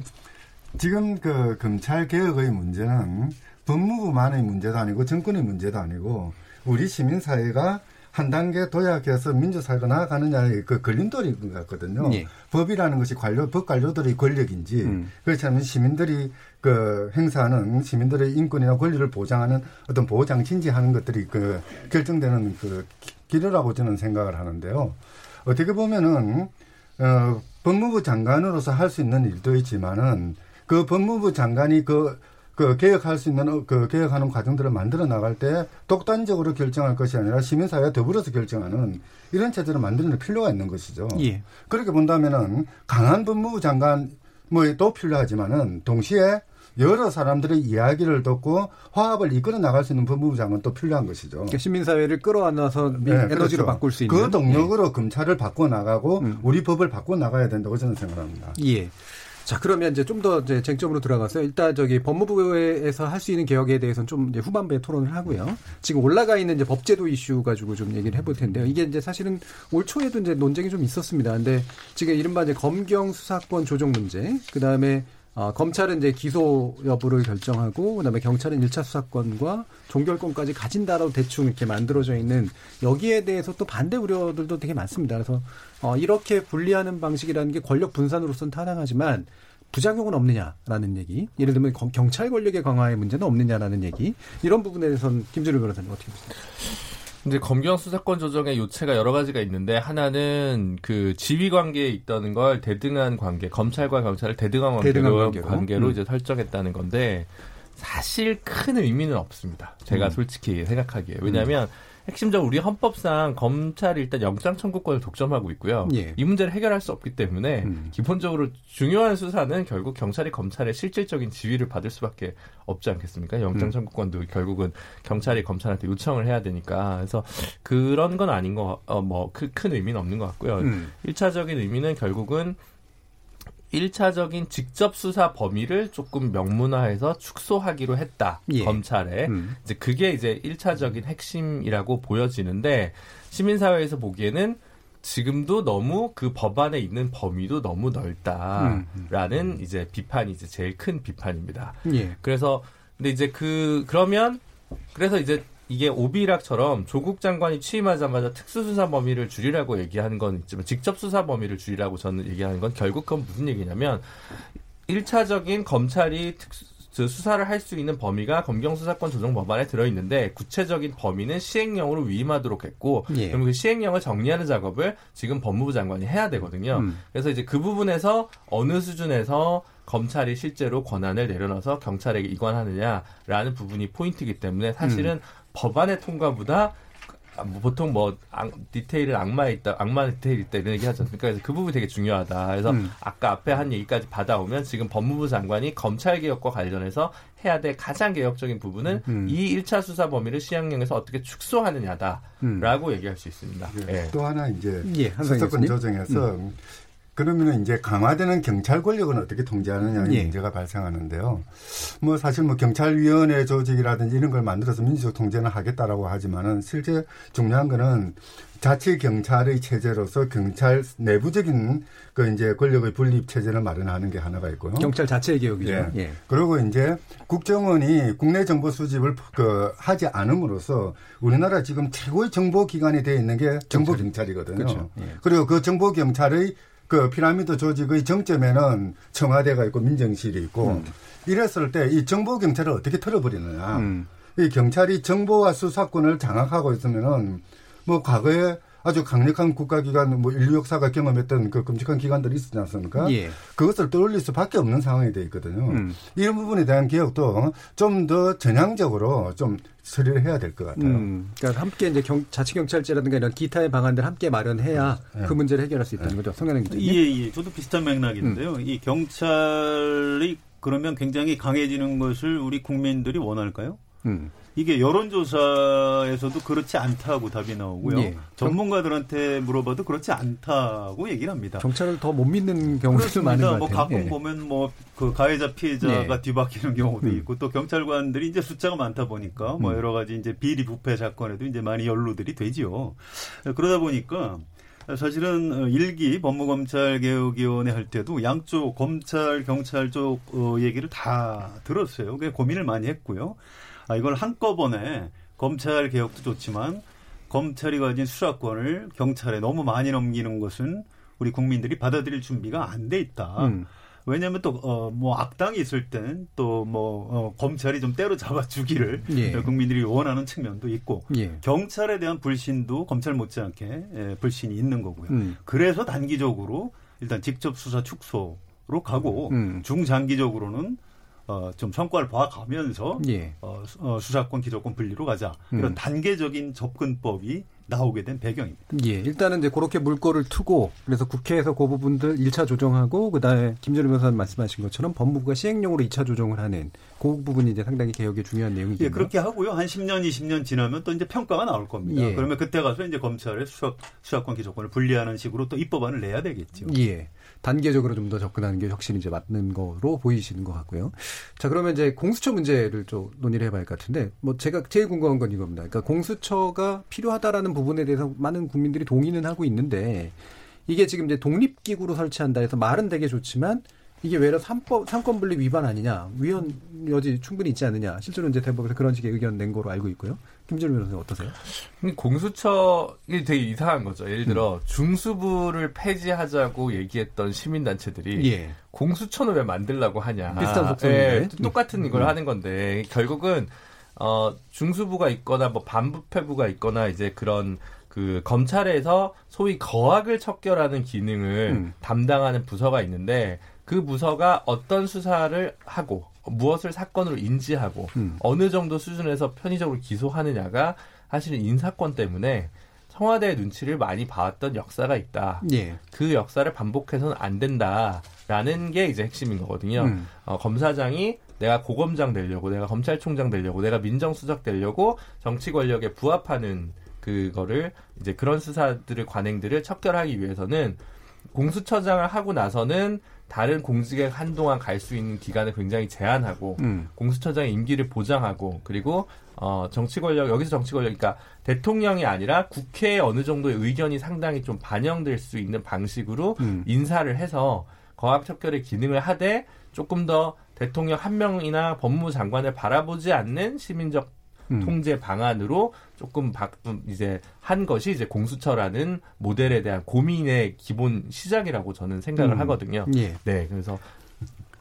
지금 그 검찰 개혁의 문제는 법무부만의 문제도 아니고 정권의 문제도 아니고 우리 시민 사회가 한 단계 도약해서 민주사회가 나아가느냐의 그 걸림돌인 것 같거든요. 예. 법이라는 것이 관료, 법 관료들의 권력인지 음. 그렇지 않으면 시민들이 그 행사하는 시민들의 인권이나 권리를 보장하는 어떤 보호장치인지 하는 것들이 그 결정되는 그 기- 기로라고 저는 생각을 하는데요. 어떻게 보면은 어, 법무부 장관으로서 할 수 있는 일도 있지만은 그 법무부 장관이 그, 그 개혁할 수 있는 어, 그 개혁하는 과정들을 만들어 나갈 때 독단적으로 결정할 것이 아니라 시민사회와 더불어서 결정하는 이런 체제를 만드는 필요가 있는 것이죠. 예. 그렇게 본다면은 강한 법무부 장관 뭐 또 필요하지만은 동시에 여러 사람들의 이야기를 듣고 화합을 이끌어 나갈 수 있는 법무부 장관 또 필요한 것이죠. 그러니까 시민사회를 끌어안아서 미- 네, 에너지로 그렇죠. 바꿀 수 있는 그 동력으로 검찰을 바꿔 나가고 음. 우리 법을 바꿔 나가야 된다고 저는 생각합니다. 예. 자, 그러면 이제 좀 더 이제 쟁점으로 들어가서 일단 저기 법무부에서 할 수 있는 개혁에 대해서는 좀 이제 후반부에 토론을 하고요. 지금 올라가 있는 이제 법제도 이슈 가지고 좀 얘기를 해볼 텐데요. 이게 이제 사실은 올 초에도 이제 논쟁이 좀 있었습니다. 근데 지금 이른바 이제 검경 수사권 조정 문제, 그 다음에 어, 검찰은 이제 기소 여부를 결정하고 그다음에 경찰은 1차 수사권과 종결권까지 가진다라고 대충 이렇게 만들어져 있는 여기에 대해서 또 반대 우려들도 되게 많습니다. 그래서 어, 이렇게 분리하는 방식이라는 게 권력 분산으로서는 타당하지만 부작용은 없느냐라는 얘기. 예를 들면 검- 경찰 권력의 강화의 문제는 없느냐라는 얘기. 이런 부분에 대해서는 김준일 변호사님 어떻게 보세요? 이제 검경 수사권 조정의 요체가 여러 가지가 있는데 하나는 그 지휘 관계에 있다는 걸 대등한 관계, 검찰과 경찰을 대등한 관계로, 대등한 관계로. 관계로 음. 이제 설정했다는 건데 사실 큰 의미는 없습니다. 제가 음. 솔직히 생각하기에 왜냐하면 핵심적으로 우리 헌법상 검찰이 일단 영장 청구권을 독점하고 있고요. 예. 이 문제를 해결할 수 없기 때문에 음. 기본적으로 중요한 수사는 결국 경찰이 검찰의 실질적인 지휘를 받을 수밖에 없지 않겠습니까? 영장 음. 청구권도 결국은 경찰이 검찰한테 요청을 해야 되니까 그래서 그런 건 아닌 거, 어, 뭐, 그큰 의미는 없는 것 같고요. 음. 일차적인 의미는 결국은 일차적인 직접 수사 범위를 조금 명문화해서 축소하기로 했다. 예. 검찰에. 음. 이제 그게 이제 일차적인 핵심이라고 보여지는데 시민사회에서 보기에는 지금도 너무 그 법안에 있는 범위도 너무 넓다라는 이제 비판이 이제 제일 큰 비판입니다. 예. 그래서 근데 이제 그 그러면 그래서 이제 이게 오비락처럼 조국 장관이 취임하자마자 특수수사 범위를 줄이라고 얘기하는 건 있지만 직접 수사 범위를 줄이라고 저는 얘기하는 건 결국 그건 무슨 얘기냐면 일차적인 검찰이 특수 그 수사를 할 수 있는 범위가 검경수사권 조정 법안에 들어있는데 구체적인 범위는 시행령으로 위임하도록 했고 예. 그럼 그 시행령을 정리하는 작업을 지금 법무부 장관이 해야 되거든요. 음. 그래서 이제 그 부분에서 어느 수준에서 검찰이 실제로 권한을 내려놔서 경찰에게 이관하느냐라는 부분이 포인트이기 때문에 사실은 법안의 통과보다 뭐 보통 뭐 악, 디테일은 악마에 있다, 악마 디테일이 있다 이런 얘기 하지 않습니까? 그래서 그 부분이 되게 중요하다. 그래서 음. 아까 앞에 한 얘기까지 받아오면 지금 법무부 장관이 검찰 개혁과 관련해서 해야 될 가장 개혁적인 부분은 음. 이 1차 수사 범위를 시행령에서 어떻게 축소하느냐다라고 음. 얘기할 수 있습니다. 예. 예. 또 하나 이제 예, 수사권. 조정에서 그러면은 이제 강화되는 경찰 권력은 어떻게 통제하느냐는 예. 문제가 발생하는데요. 뭐 사실 뭐 경찰위원회 조직이라든지 이런 걸 만들어서 민주적 통제는 하겠다라고 하지만은 실제 중요한 거는 자치 경찰의 체제로서 경찰 내부적인 그 이제 권력의 분립 체제를 마련하는 게 하나가 있고요. 경찰 자체의 개혁이죠. 예. 예. 그리고 이제 국정원이 국내 정보 수집을 그 하지 않음으로써 우리나라 지금 최고의 정보 기관이 되어 있는 게 정보 경찰이거든요. 그렇죠. 예. 그리고 그 정보 경찰의 그 피라미드 조직의 정점에는 청와대가 있고 민정실이 있고 이랬을 때 이 정보 경찰을 어떻게 털어버리느냐. 음. 이 경찰이 정보와 수사권을 장악하고 있으면은 뭐 과거에 아주 강력한 국가기관 뭐 인류 역사가 경험했던 그 끔찍한 기관들이 있었지 않습니까? 예. 그것을 떠올릴 수밖에 없는 상황이 돼 있거든요. 음. 이런 부분에 대한 개혁도 좀 더 전향적으로 좀 처리를 해야 될 것 같아요. 음, 그러니까 함께 이제 경, 자치 경찰제라든가 이런 기타의 방안들 함께 마련해야 네. 그 문제를 해결할 수 있다는 거죠. 성현행 기자님. 예, 예. 저도 비슷한 맥락인데요. 음. 이 경찰이 그러면 굉장히 강해지는 것을 우리 국민들이 원할까요? 음. 이게 여론조사에서도 그렇지 않다고 답이 나오고요. 예. 전문가들한테 물어봐도 그렇지 않다고 얘기를 합니다. 경찰을 더 못 믿는 경우도 많은 그렇습니다. 것뭐 같아요. 가끔 예. 보면 뭐 그 가해자 피해자가 네. 뒤바뀌는 경우도 음. 있고 또 경찰관들이 이제 숫자가 많다 보니까 뭐 음. 여러 가지 이제 비리 부패 사건에도 이제 많이 연루들이 되지요. 그러다 보니까 사실은 어, 일기 법무검찰개혁위원회 할 때도 양쪽 검찰 경찰 쪽 어, 얘기를 다 들었어요. 그게 고민을 많이 했고요. 아 이걸 한꺼번에 검찰 개혁도 좋지만 검찰이 가진 수사권을 경찰에 너무 많이 넘기는 것은 우리 국민들이 받아들일 준비가 안 돼 있다. 음. 왜냐하면 또 어 뭐 악당이 있을 땐 또뭐 어, 검찰이 좀 때로 잡아 주기를 예. 국민들이 원하는 측면도 있고 예. 경찰에 대한 불신도 검찰 못지않게 예, 불신이 있는 거고요. 음. 그래서 단기적으로 일단 직접 수사 축소로 가고 음. 중장기적으로는 어, 좀 성과를 봐가면서 예. 어, 수- 어, 수사권 기소권 분리로 가자 음. 이런 단계적인 접근법이 나오게 된 배경입니다. 예, 일단은 이제 그렇게 물꼬를 트고 그래서 국회에서 그 부분들 1차 조정하고 그다음에 김준우 변호사님 말씀하신 것처럼 법무부가 시행령으로 2차 조정을 하는 그 부분이 이제 상당히 개혁의 중요한 내용이죠. 예, 그렇게 하고요. 한 10년, 20년 지나면 또 이제 평가가 나올 겁니다. 예. 그러면 그때 가서 이제 검찰의 수사, 수사권 기소권을 분리하는 식으로 또 입법안을 내야 되겠죠. 예. 단계적으로 좀 더 접근하는 게 확실히 이제 맞는 거로 보이시는 것 같고요. 자, 그러면 이제 공수처 문제를 좀 논의를 해봐야 할 것 같은데, 뭐 제가 제일 궁금한 건 이겁니다. 그러니까 공수처가 필요하다라는 부분에 대해서 많은 국민들이 동의는 하고 있는데, 이게 지금 이제 독립기구로 설치한다 해서 말은 되게 좋지만, 이게 외려 삼법, 삼권분립 위반 아니냐, 위헌 여지 충분히 있지 않느냐, 실제로 이제 대법에서 그런 식의 의견 낸 거로 알고 있고요. 김준우 변호사님 어떠세요? 공수처이 되게 이상한 거죠. 예를 들어 음. 중수부를 폐지하자고 얘기했던 시민단체들이 예. 공수처는 왜 만들라고 하냐. 비슷한 속성인데. 예, 똑같은 이걸 음. 하는 건데 결국은 어 중수부가 있거나 뭐 반부패부가 있거나 이제 그런 그 검찰에서 소위 거악을 척결하는 기능을 음. 담당하는 부서가 있는데 그 부서가 어떤 수사를 하고 무엇을 사건으로 인지하고 음. 어느 정도 수준에서 편의적으로 기소하느냐가 사실은 인사권 때문에 청와대의 눈치를 많이 봐왔던 역사가 있다. 예. 그 역사를 반복해서는 안 된다라는 게 이제 핵심인 거거든요. 음. 어, 검사장이 내가 고검장 되려고, 내가 검찰총장 되려고, 내가 민정수석 되려고 정치 권력에 부합하는 그거를 이제 그런 수사들을 관행들을 척결하기 위해서는 공수처장을 하고 나서는 다른 공직에 한동안 갈 수 있는 기간을 굉장히 제한하고 음. 공수처장의 임기를 보장하고 그리고 어 정치 권력 여기서 정치 권력 그러니까 대통령이 아니라 국회에 어느 정도의 의견이 상당히 좀 반영될 수 있는 방식으로 음. 인사를 해서 거학 척결의 기능을 하되 조금 더 대통령 한 명이나 법무부 장관을 바라보지 않는 시민적 음. 통제 방안으로 조금 바, 음, 이제 한 것이 이제 공수처라는 모델에 대한 고민의 기본 시작이라고 저는 생각을 음. 하거든요. 예. 네, 그래서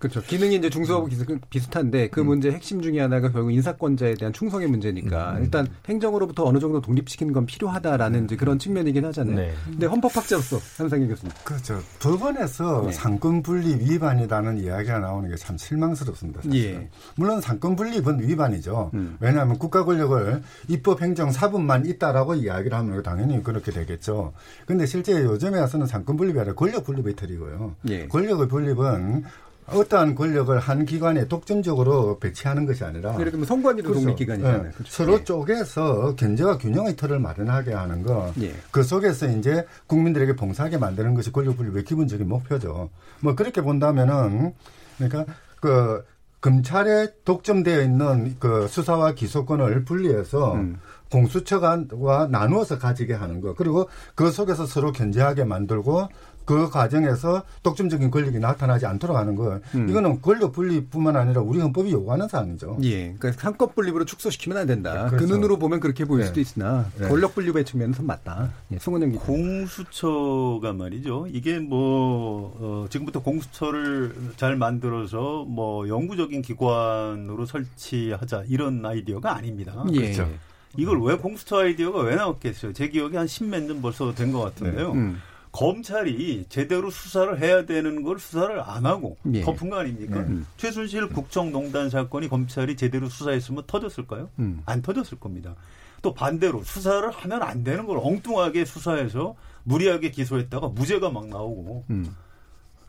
그렇죠. 기능이 이제 중소하고 음. 비슷한데 그 음. 문제 핵심 중에 하나가 결국 인사권자에 대한 충성의 문제니까 음. 일단 행정으로부터 어느 정도 독립시키는 건 필요하다라는 이제 그런 측면이긴 하잖아요. 네. 근데 헌법학자로서 한상희 교수님. 그렇죠. 법원에서 네. 삼권 분립 위반이라는 이야기가 나오는 게 참 실망스럽습니다. 사실. 예. 물론 삼권 분립은 위반이죠. 음. 왜냐하면 국가 권력을 입법, 행정, 사법만 있다라고 이야기를 하면 당연히 그렇게 되겠죠. 근데 실제 요즘에 와서는 삼권 분립이 아니라 권력 분립의 틀이고요. 예. 권력의 분립은 어떠한 권력을 한 기관에 독점적으로 배치하는 것이 아니라 예를 들면 선관위도 그렇죠. 독립기관이잖아요. 네. 그렇죠. 서로 예. 쪼개서 견제와 균형의 틀을 마련하게 하는 거. 예. 그 속에서 이제 국민들에게 봉사하게 만드는 것이 권력 분립의 기본적인 목표죠. 뭐 그렇게 본다면은 그러니까 그 검찰에 독점되어 있는 그 수사와 기소권을 분리해서 음. 공수처와 나누어서 가지게 하는 거. 그리고 그 속에서 서로 견제하게 만들고 그 과정에서 독점적인 권력이 나타나지 않도록 하는 거. 음. 이거는 권력 분립뿐만 아니라 우리 헌법이 요구하는 사항이죠. 예. 그러니까 상권 분립으로 축소시키면 안 된다. 네, 그렇죠. 그 눈으로 보면 그렇게 보일 네. 수도 있으나 네. 권력 분립의 측면에서 맞다. 예. 송은영 기자. 공수처가 말이죠. 이게 뭐 어, 지금부터 공수처를 잘 만들어서 뭐 영구적인 기관으로 설치하자 이런 아이디어가 아닙니다. 예. 그렇죠. 이걸 왜 공수처 아이디어가 왜 나왔겠어요? 제 기억에 한 십몇 년 벌써 된 것 같은데요. 네. 음. 검찰이 제대로 수사를 해야 되는 걸 수사를 안 하고 예. 덮은 거 아닙니까? 음. 최순실 국정농단 사건이 검찰이 제대로 수사했으면 터졌을까요? 음. 안 터졌을 겁니다. 또 반대로 수사를 하면 안 되는 걸 엉뚱하게 수사해서 무리하게 기소했다가 무죄가 막 나오고 음.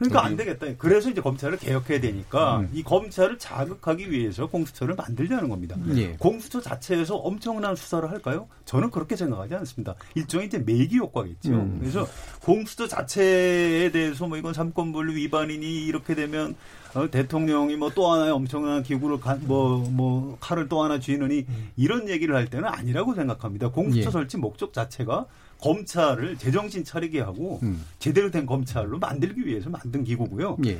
그러니까 안 되겠다. 그래서 이제 검찰을 개혁해야 되니까 음. 이 검찰을 자극하기 위해서 공수처를 만들려는 겁니다. 예. 공수처 자체에서 엄청난 수사를 할까요? 저는 그렇게 생각하지 않습니다. 일종의 이제 매기 효과겠죠. 음. 그래서 공수처 자체에 대해서 뭐 이건 삼권분립 위반이니 이렇게 되면 어, 대통령이 뭐 또 하나의 엄청난 기구를 뭐뭐 뭐 칼을 또 하나 쥐느니 음. 이런 얘기를 할 때는 아니라고 생각합니다. 공수처 예. 설치 목적 자체가 검찰을 제정신 차리게 하고 음. 제대로 된 검찰로 만들기 위해서 만든 기구고요. 예.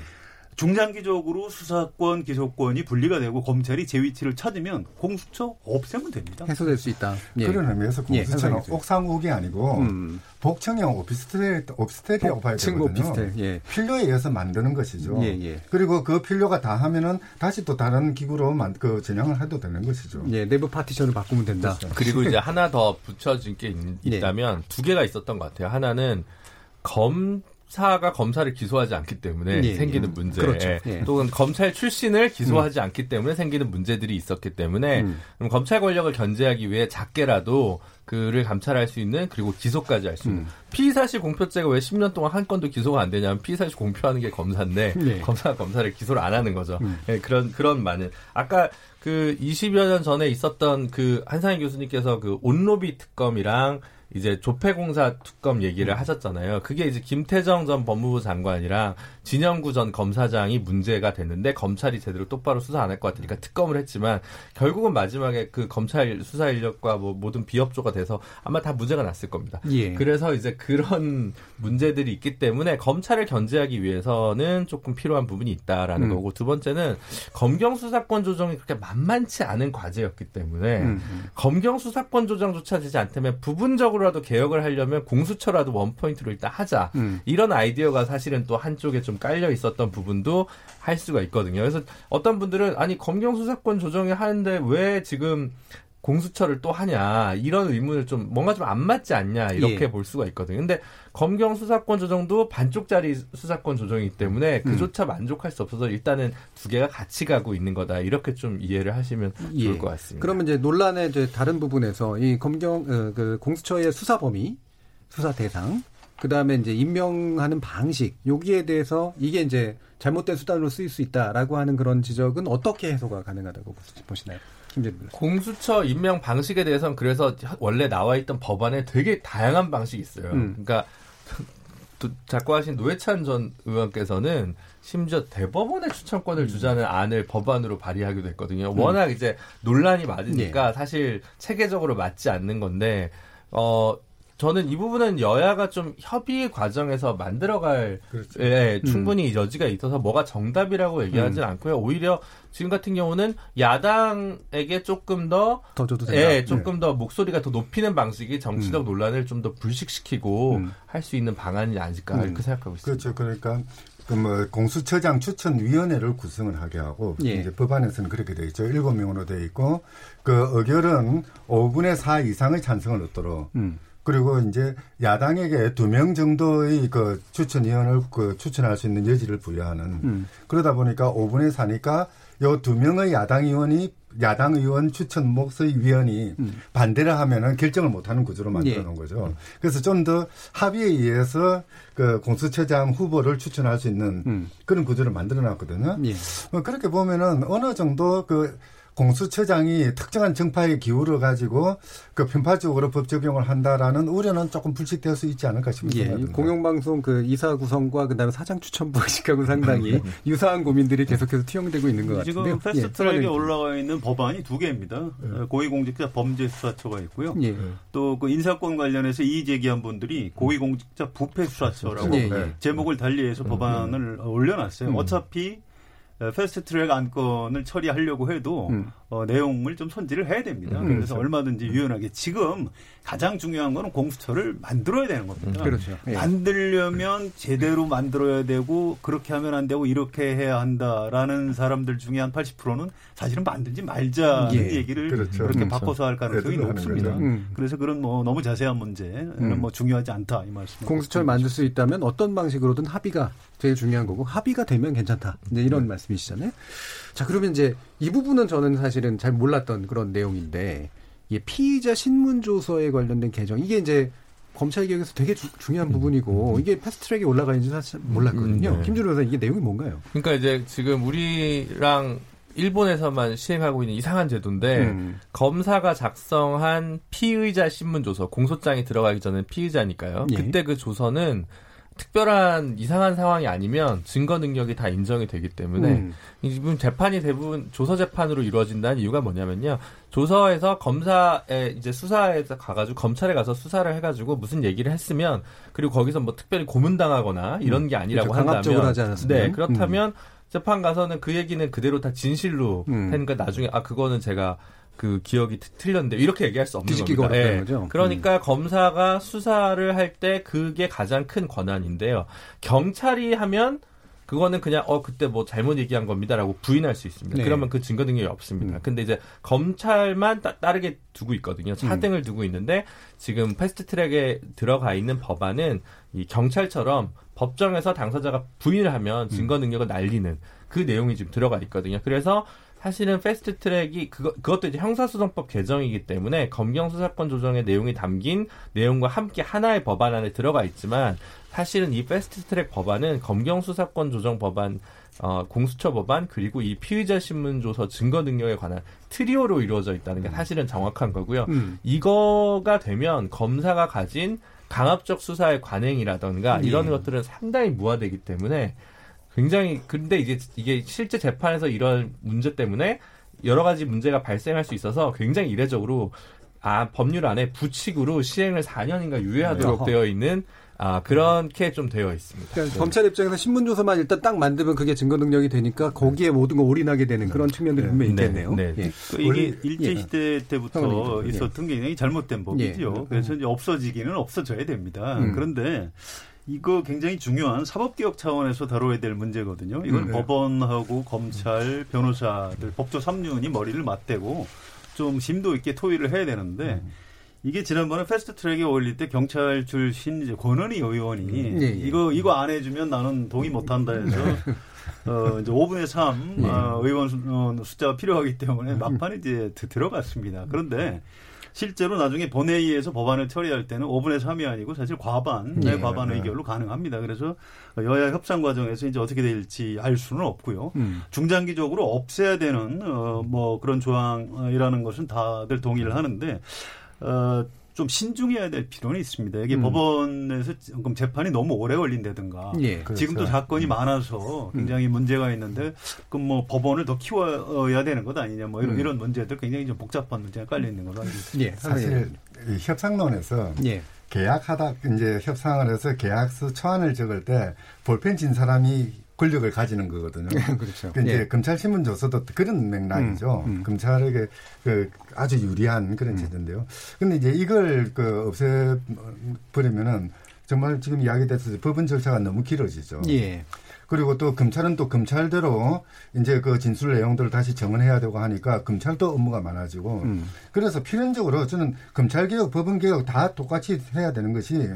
중장기적으로 수사권, 기소권이 분리가 되고 검찰이 제 위치를 찾으면 공수처 없애면 됩니다. 해소될 수 있다. 예. 그런 의미에서 예, 공수처는 예, 옥상옥이 아니고 음. 복층형 오피스텔, 오피스텔이라고 봐야 되거든요. 오피스텔, 예. 필요에 의해서 만드는 것이죠. 예, 예. 그리고 그 필요가 다 하면은 다시 또 다른 기구로 만, 그 전향을 해도 되는 것이죠. 예, 내부 파티션을 바꾸면 된다. 그렇죠. 그리고 이제 하나 더 붙여진 게 있, 다면 두 개가 있었던 것 같아요. 하나는 검 사가 검사를 기소하지 않기 때문에 예, 생기는 예. 문제, 그렇죠. 예. 또는 검찰 출신을 기소하지 음. 않기 때문에 생기는 문제들이 있었기 때문에 음. 그럼 검찰 권력을 견제하기 위해 작게라도 그를 감찰할 수 있는 그리고 기소까지 할수 있는 음. 피의사실 공표죄가 왜 10년 동안 한 건도 기소가 안 되냐면 피의사실 공표하는 게 검사인데 네. 검사가 검사를 기소를 안 하는 거죠. 음. 네, 그런 그런 많은 아까 그 20여 년 전에 있었던 그 한상희 교수님께서 그 온로비 특검이랑 이제 조폐공사 특검 얘기를 음. 하셨잖아요. 그게 이제 김태정 전 법무부 장관이랑 진영구 전 검사장이 문제가 됐는데 검찰이 제대로 똑바로 수사 안 할 것 같으니까 특검을 했지만 결국은 마지막에 그 검찰 수사 인력과 뭐 모든 비협조가 돼서 아마 다 문제가 났을 겁니다. 예. 그래서 이제 그런 문제들이 있기 때문에 검찰을 견제하기 위해서는 조금 필요한 부분이 있다라는 음. 거고 두 번째는 검경 수사권 조정이 그렇게 만만치 않은 과제였기 때문에 음. 음. 검경 수사권 조정조차 되지 않다면 부분적으로 라도 개혁을 하려면 공수처라도 원 포인트로 일단 하자 음. 이런 아이디어가 사실은 또 한쪽에 좀좀 깔려 있었던 부분도 할 수가 있거든요. 그래서 어떤 분들은 아니 검경 수사권 조정이 하는데 왜 지금 공수처를 또 하냐 이런 의문을 좀 뭔가 좀 안 맞지 않냐 이렇게 예. 볼 수가 있거든요. 근데 검경 수사권 조정도 반쪽짜리 수사권 조정이기 때문에 음. 그조차 음. 만족할 수 없어서 일단은 두 개가 같이 가고 있는 거다 이렇게 좀 이해를 하시면 예. 좋을 것 같습니다. 그러면 이제 논란의 이제 다른 부분에서 이 검경 어, 그 공수처의 수사 범위 수사 대상 그 다음에 이제 임명하는 방식, 여기에 대해서 이게 이제 잘못된 수단으로 쓰일 수 있다라고 하는 그런 지적은 어떻게 해소가 가능하다고 보시나요? 김재민 공수처 임명 방식에 대해서는 그래서 원래 나와 있던 법안에 되게 다양한 방식이 있어요. 음. 그러니까 작고하신 노회찬 전 의원께서는 심지어 대법원의 추천권을 음. 주자는 안을 법안으로 발의하기도 했거든요. 워낙 음. 이제 논란이 많으니까 네. 사실 체계적으로 맞지 않는 건데 어 저는 이 부분은 여야가 좀 협의 과정에서 만들어갈 그렇죠. 예, 음. 충분히 음. 여지가 있어서 뭐가 정답이라고 얘기하지 는 음. 않고요. 오히려 지금 같은 경우는 야당에게 조금 더, 더 줘도 된다. 예, 조금 네. 더 목소리가 더 높이는 방식이 정치적 음. 논란을 좀 더 불식시키고 음. 할수 있는 방안이 아닐까 이렇게 생각하고 있습니다. 그렇죠. 그러니까 그뭐 공수처장 추천위원회를 구성을 하게 하고 예. 이제 법안에서는 그렇게 되어 있죠. 일곱 명으로 되어 있고 그 의결은 5분의 4 이상의 찬성을 얻도록 음. 그리고 이제 야당에게 두 명 정도의 그 추천위원을 그 추천할 수 있는 여지를 부여하는 음. 그러다 보니까 5분의 4니까 요 두 명의 야당 의원이 야당 의원 추천 목소리 위원이 반대를 하면은 결정을 못하는 구조로 만들어 예. 놓은 거죠. 그래서 좀 더 합의에 의해서 그 공수처장 후보를 추천할 수 있는 그런 구조를 만들어 놨거든요. 예. 어, 그렇게 보면은 어느 정도 그 공수처장이 특정한 정파에 기울어 가지고 그 편파적으로 법 적용을 한다라는 우려는 조금 불식될 수 있지 않을까 싶은 예. 공영방송 그 이사 구성과 그다음에 사장 추천부 의식하고 상당히 유사한 고민들이 계속해서 투영되고 있는 것 같은데요. 지금 패스트트랙에 예, 올라가 있는 법안이 두 개입니다. 어, 고위공직자 범죄수사처가 있고요. 예. 또그 인사권 관련해서 이의 제기한 분들이 고위공직자 부패수사처라고 예, 예. 제목을 달리해서 법안을 올려놨어요. 음. 어차피 어, 패스트 트랙 안건을 처리하려고 해도 음. 어, 내용을 좀 손질을 해야 됩니다. 음. 그래서 그렇죠. 얼마든지 유연하게 지금 가장 중요한 거는 공수처를 만들어야 되는 겁니다. 그렇죠. 예. 만들려면 제대로 만들어야 되고 그렇게 하면 안 되고 이렇게 해야 한다라는 사람들 중에 한 80%는 사실은 만들지 말자는 예. 얘기를 그렇죠. 그렇게 음, 바꿔서 할 가능성이 높습니다. 음. 그래서 그런 뭐 너무 자세한 문제는 음. 뭐 중요하지 않다 이 말씀. 공수처를 만들 수 있다면 어떤 방식으로든 합의가 제일 중요한 거고 합의가 되면 괜찮다. 이제 이런 말씀이시잖아요. 자 그러면 이제 이 부분은 저는 사실은 잘 몰랐던 그런 내용인데 이 피의자 신문 조서에 관련된 개정 이게 이제 검찰 개혁에서 되게 주- 중요한 부분이고 이게 패스트트랙에 올라가 있는지 사실 몰랐거든요. 음, 네. 김준호 변호사 이게 내용이 뭔가요? 그러니까 이제 지금 우리랑 일본에서만 시행하고 있는 이상한 제도인데 음. 검사가 작성한 피의자 신문 조서 공소장이 들어가기 전에 피의자니까요. 예. 그때 그 조서는 특별한 이상한 상황이 아니면 증거 능력이 다 인정이 되기 때문에 음. 지금 재판이 대부분 조서 재판으로 이루어진다는 이유가 뭐냐면요. 조서에서 검사에 이제 수사에서 가가지고 검찰에 가서 수사를 해가지고 무슨 얘기를 했으면 그리고 거기서 뭐 특별히 고문당하거나 이런 게 아니라고 그렇죠. 한다면 강압적으로 하지 않았으면. 네 그렇다면 재판 가서는 그 얘기는 그대로 다 진실로 음. 하니까 나중에 아 그거는 제가 그 기억이 트- 틀렸는데 이렇게 얘기할 수 없는 겁니다. 예. 거죠? 음. 그러니까 검사가 수사를 할 때 그게 가장 큰 권한인데요. 경찰이 하면 그거는 그냥 어 그때 뭐 잘못 얘기한 겁니다라고 부인할 수 있습니다. 네. 그러면 그 증거 능력이 없습니다. 음. 근데 이제 검찰만 따, 따르게 두고 있거든요. 차등을 두고 있는데 지금 패스트트랙에 들어가 있는 법안은 이 경찰처럼 법정에서 당사자가 부인을 하면 증거 능력을 날리는 그 내용이 지금 들어가 있거든요. 그래서 사실은 패스트 트랙이 그거 그것도 이제 형사소송법 개정이기 때문에 검경 수사권 조정의 내용이 담긴 내용과 함께 하나의 법안 안에 들어가 있지만 사실은 이 패스트 트랙 법안은 검경 수사권 조정 법안 어, 공수처 법안 그리고 이 피의자 신문 조서 증거 능력에 관한 트리오로 이루어져 있다는 게 사실은 정확한 거고요. 음. 이거가 되면 검사가 가진 강압적 수사의 관행이라던가 예. 이런 것들은 상당히 무화되기 때문에 굉장히 근데 이제 이게 실제 재판에서 이런 문제 때문에 여러 가지 문제가 발생할 수 있어서 굉장히 이례적으로 아 법률 안에 부칙으로 시행을 4년인가 유예하도록 어허. 되어 있는 아 그렇게 좀 되어 있습니다. 그러니까 네. 검찰 입장에서 신문 조서만 일단 딱 만들면 그게 증거 능력이 되니까 거기에 모든 걸 올인하게 되는 그런 측면들이 분명히 네. 있겠네요. 네. 예. 그 이게 일제 예. 시대 때부터 형님, 예. 있었던 게 굉장히 잘못된 법이죠. 예. 그래서 이제 없어지기는 없어져야 됩니다. 음. 그런데 이거 굉장히 중요한 사법개혁 차원에서 다뤄야 될 문제거든요. 이건 음, 네. 법원하고 검찰, 변호사들, 법조 3륜이 머리를 맞대고 좀 심도 있게 토의를 해야 되는데 음. 이게 지난번에 패스트 트랙에 올릴 때 경찰 출신 이제 권은희 의원이 예, 예. 이거 이거 안 해주면 나는 동의 못한다 해서 어 이제 5분의 3 예. 어, 의원 수, 어, 숫자가 필요하기 때문에 막판에 이제 드- 들어갔습니다. 그런데 실제로 나중에 본회의에서 법안을 처리할 때는 5분의 3이 아니고 사실 과반, 내 예. 과반 의결로 가능합니다. 그래서 여야 협상 과정에서 이제 어떻게 될지 알 수는 없고요. 음. 중장기적으로 없애야 되는 어, 뭐 그런 조항이라는 것은 다들 동의를 하는데 어, 좀 신중해야 될 필요는 있습니다. 이게 음. 법원에서 지금 재판이 너무 오래 걸린다든가 예. 그렇죠. 지금도 사건이 많아서 굉장히 문제가 있는데 그럼 뭐 법원을 더 키워야 되는 것 아니냐 뭐 이런 음. 이런 문제들 굉장히 좀 복잡한 문제가 깔려 있는 있습니다. 예. 사실 이 협상론에서 예. 계약하다 이제 협상을 해서 계약서 초안을 적을 때 볼펜 친 사람이 권력을 가지는 거거든요. 그렇죠. 그 이제 예. 검찰 신문 조서도 그런 맥락이죠. 음, 음. 검찰에게 그 아주 유리한 그런 제도인데요. 근데 이제 이걸 그 없애 버리면은 정말 지금 이야기됐듯이 법원 절차가 너무 길어지죠. 예. 그리고 또 검찰은 또 검찰대로 이제 그 진술 내용들을 다시 정언해야 되고 하니까 검찰도 업무가 많아지고 음. 그래서 필연적으로 저는 검찰 개혁, 법원 개혁 다 똑같이 해야 되는 것이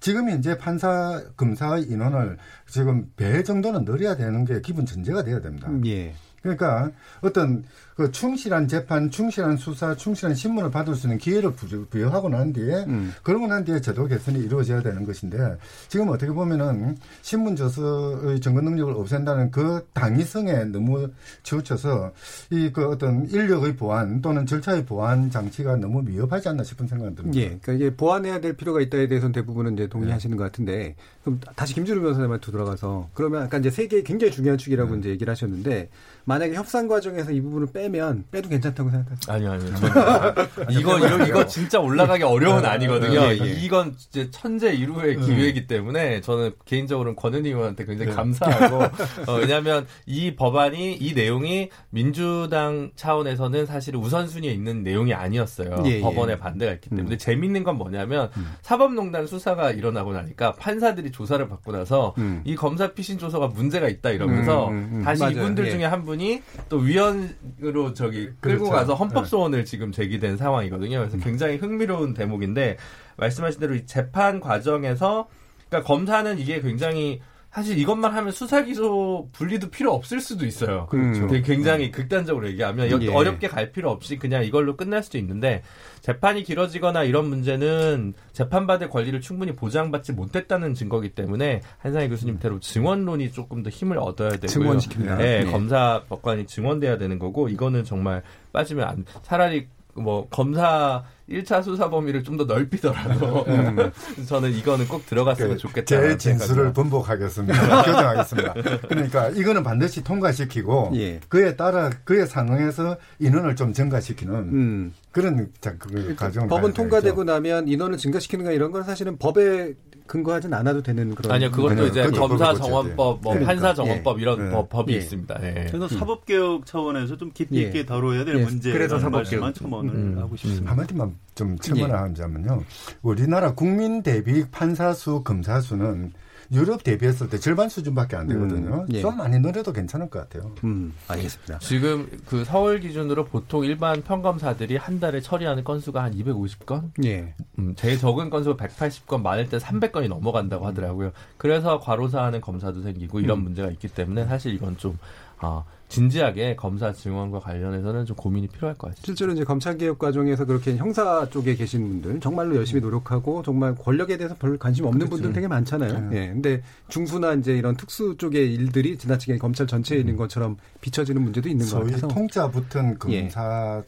지금 이제 판사, 검사의 인원을 지금 배 정도는 늘려야 되는 게 기본 전제가 돼야 됩니다. 예. 그러니까 어떤 그 충실한 재판, 충실한 수사, 충실한 신문을 받을 수 있는 기회를 부- 부여하고 난 뒤에 음. 그러고 난 뒤에 제도 개선이 이루어져야 되는 것인데 지금 어떻게 보면은 신문 저서의 증거 능력을 없앤다는 그 당위성에 너무 치우쳐서 이 그 어떤 인력의 보완 또는 절차의 보완 장치가 너무 미흡하지 않나 싶은 생각이 듭니다. 예. 그러니까 이게 보완해야 될 필요가 있다에 대해서는 대부분은 이제 동의하시는 것 같은데 그럼 다시 김준우 변호사님한테 돌아가서 그러면 아까 이제 세개 굉장히 중요한 축이라고 네. 이제 얘기를 하셨는데 만약에 협상 과정에서 이 부분을 빼면 빼도 괜찮다고 생각하세요? 아니요, 아니요. 저는 이거, 이거, 이거 진짜 올라가기 어려운 아니거든요. 예, 예. 이건 진짜 천재 이루의 기회이기 때문에 저는 개인적으로는 권 의원한테 굉장히 네. 감사하고, 어, 왜냐면 이 법안이, 이 내용이 민주당 차원에서는 사실 우선순위에 있는 내용이 아니었어요. 예, 예. 법원의 반대가 있기 때문에. 근데 재밌는 건 뭐냐면 사법농단 수사가 일어나고 나니까 판사들이 조사를 받고 나서 음. 이 검사 피신 조서가 문제가 있다 이러면서 음, 음, 음. 다시 맞아요. 이분들 예. 중에 한 분이 또 위원으로 저기 끌고 그렇죠. 가서 헌법 소원을 지금 제기된 상황이거든요. 그래서 굉장히 흥미로운 대목인데 말씀하신 대로 이 재판 과정에서 그러니까 검사는 이게 굉장히 사실 이것만 하면 수사 기소 분리도 필요 없을 수도 있어요. 그렇죠. 되게 굉장히 극단적으로 얘기하면 여- 예. 어렵게 갈 필요 없이 그냥 이걸로 끝날 수도 있는데 재판이 길어지거나 이런 문제는 재판받을 권리를 충분히 보장받지 못했다는 증거기 때문에 한상희 교수님대로 증언론이 조금 더 힘을 얻어야 되고요. 증언시킵니다. 네, 네. 검사 법관이 증언돼야 되는 거고 이거는 정말 빠지면 안 차라리 뭐 검사 1차 수사 범위를 좀 더 넓히더라도 저는 이거는 꼭 들어갔으면 그 좋겠다. 제 진술을 번복하겠습니다. 교정하겠습니다. 그러니까 이거는 반드시 통과시키고 예. 그에 따라 그에 상응해서 인원을 좀 증가시키는 음. 그런 자, 그 과정을 법은 가야 통과되고. 나면 인원을 증가시키는 거 이런 건 사실은 법에 근거하진 않아도 되는 그런 아니요, 그것도 이제 검사 정원법, 뭐 그러니까. 판사 정원법 이런 예. 법, 법이 예. 있습니다. 예. 저는 사법 개혁 차원에서 좀 깊이 예. 있게 다뤄야 될 예, 문제라는 그래서 사법 개혁. 말씀만 첨언을 음. 하고 싶습니다. 한마디만 좀 첨언을 예. 하자면요. 우리나라 국민 대비 판사 수, 검사 수는 유럽 대비했을 때 절반 수준밖에 안 되거든요. 음, 예. 좀 많이 늘려도 괜찮을 것 같아요. 음, 알겠습니다. 지금 그 서울 기준으로 보통 일반 평검사들이 한 달에 처리하는 건수가 한 250건? 예. 음, 제일 적은 건수가 180건, 많을 때 300건이 넘어간다고 하더라고요. 그래서 과로사하는 검사도 생기고 이런 음. 문제가 있기 때문에 사실 이건 좀 아, 진지하게 검사 증언과 관련해서는 좀 고민이 필요할 것 같습니다. 실제로 이제 검찰 개혁 과정에서 그렇게 형사 쪽에 계신 분들 정말로 열심히 노력하고 정말 권력에 대해서 별 관심 없는 분들 되게 많잖아요. 네. 예. 근데 중수나 이제 이런 특수 쪽의 일들이 지나치게 검찰 전체에 있는 것처럼 비춰지는 문제도 있는 것 소위 같아서 통짜 붙은 예. 검사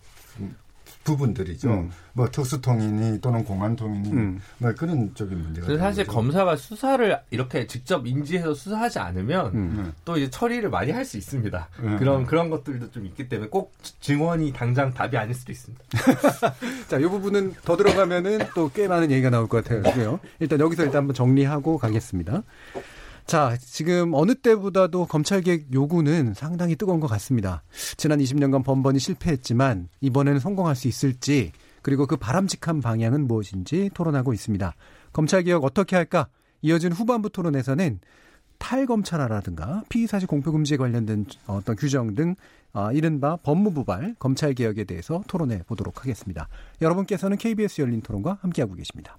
부분들이죠. 음. 뭐 특수통이니 또는 공안통이니 음. 뭐 그런 쪽인 문제가. 사실 거죠. 검사가 수사를 이렇게 직접 인지해서 수사하지 않으면 음. 또 이제 처리를 많이 할 수 있습니다. 음. 그런 그런 것들도 좀 있기 때문에 꼭 증언이 당장 답이 아닐 수도 있습니다. 자, 이 부분은 더 들어가면은 또 꽤 많은 얘기가 나올 것 같아요. 일단 여기서 일단 한번 정리하고 가겠습니다. 자, 지금 어느 때보다도 검찰개혁 요구는 상당히 뜨거운 것 같습니다. 지난 20년간 번번이 실패했지만 이번에는 성공할 수 있을지 그리고 그 바람직한 방향은 무엇인지 토론하고 있습니다. 검찰개혁 어떻게 할까? 이어진 후반부 토론에서는 탈검찰화라든가 피의사실 공표금지에 관련된 어떤 규정 등 아, 이른바 법무부발 검찰개혁에 대해서 토론해 보도록 하겠습니다. 여러분께서는 KBS 열린 토론과 함께하고 계십니다.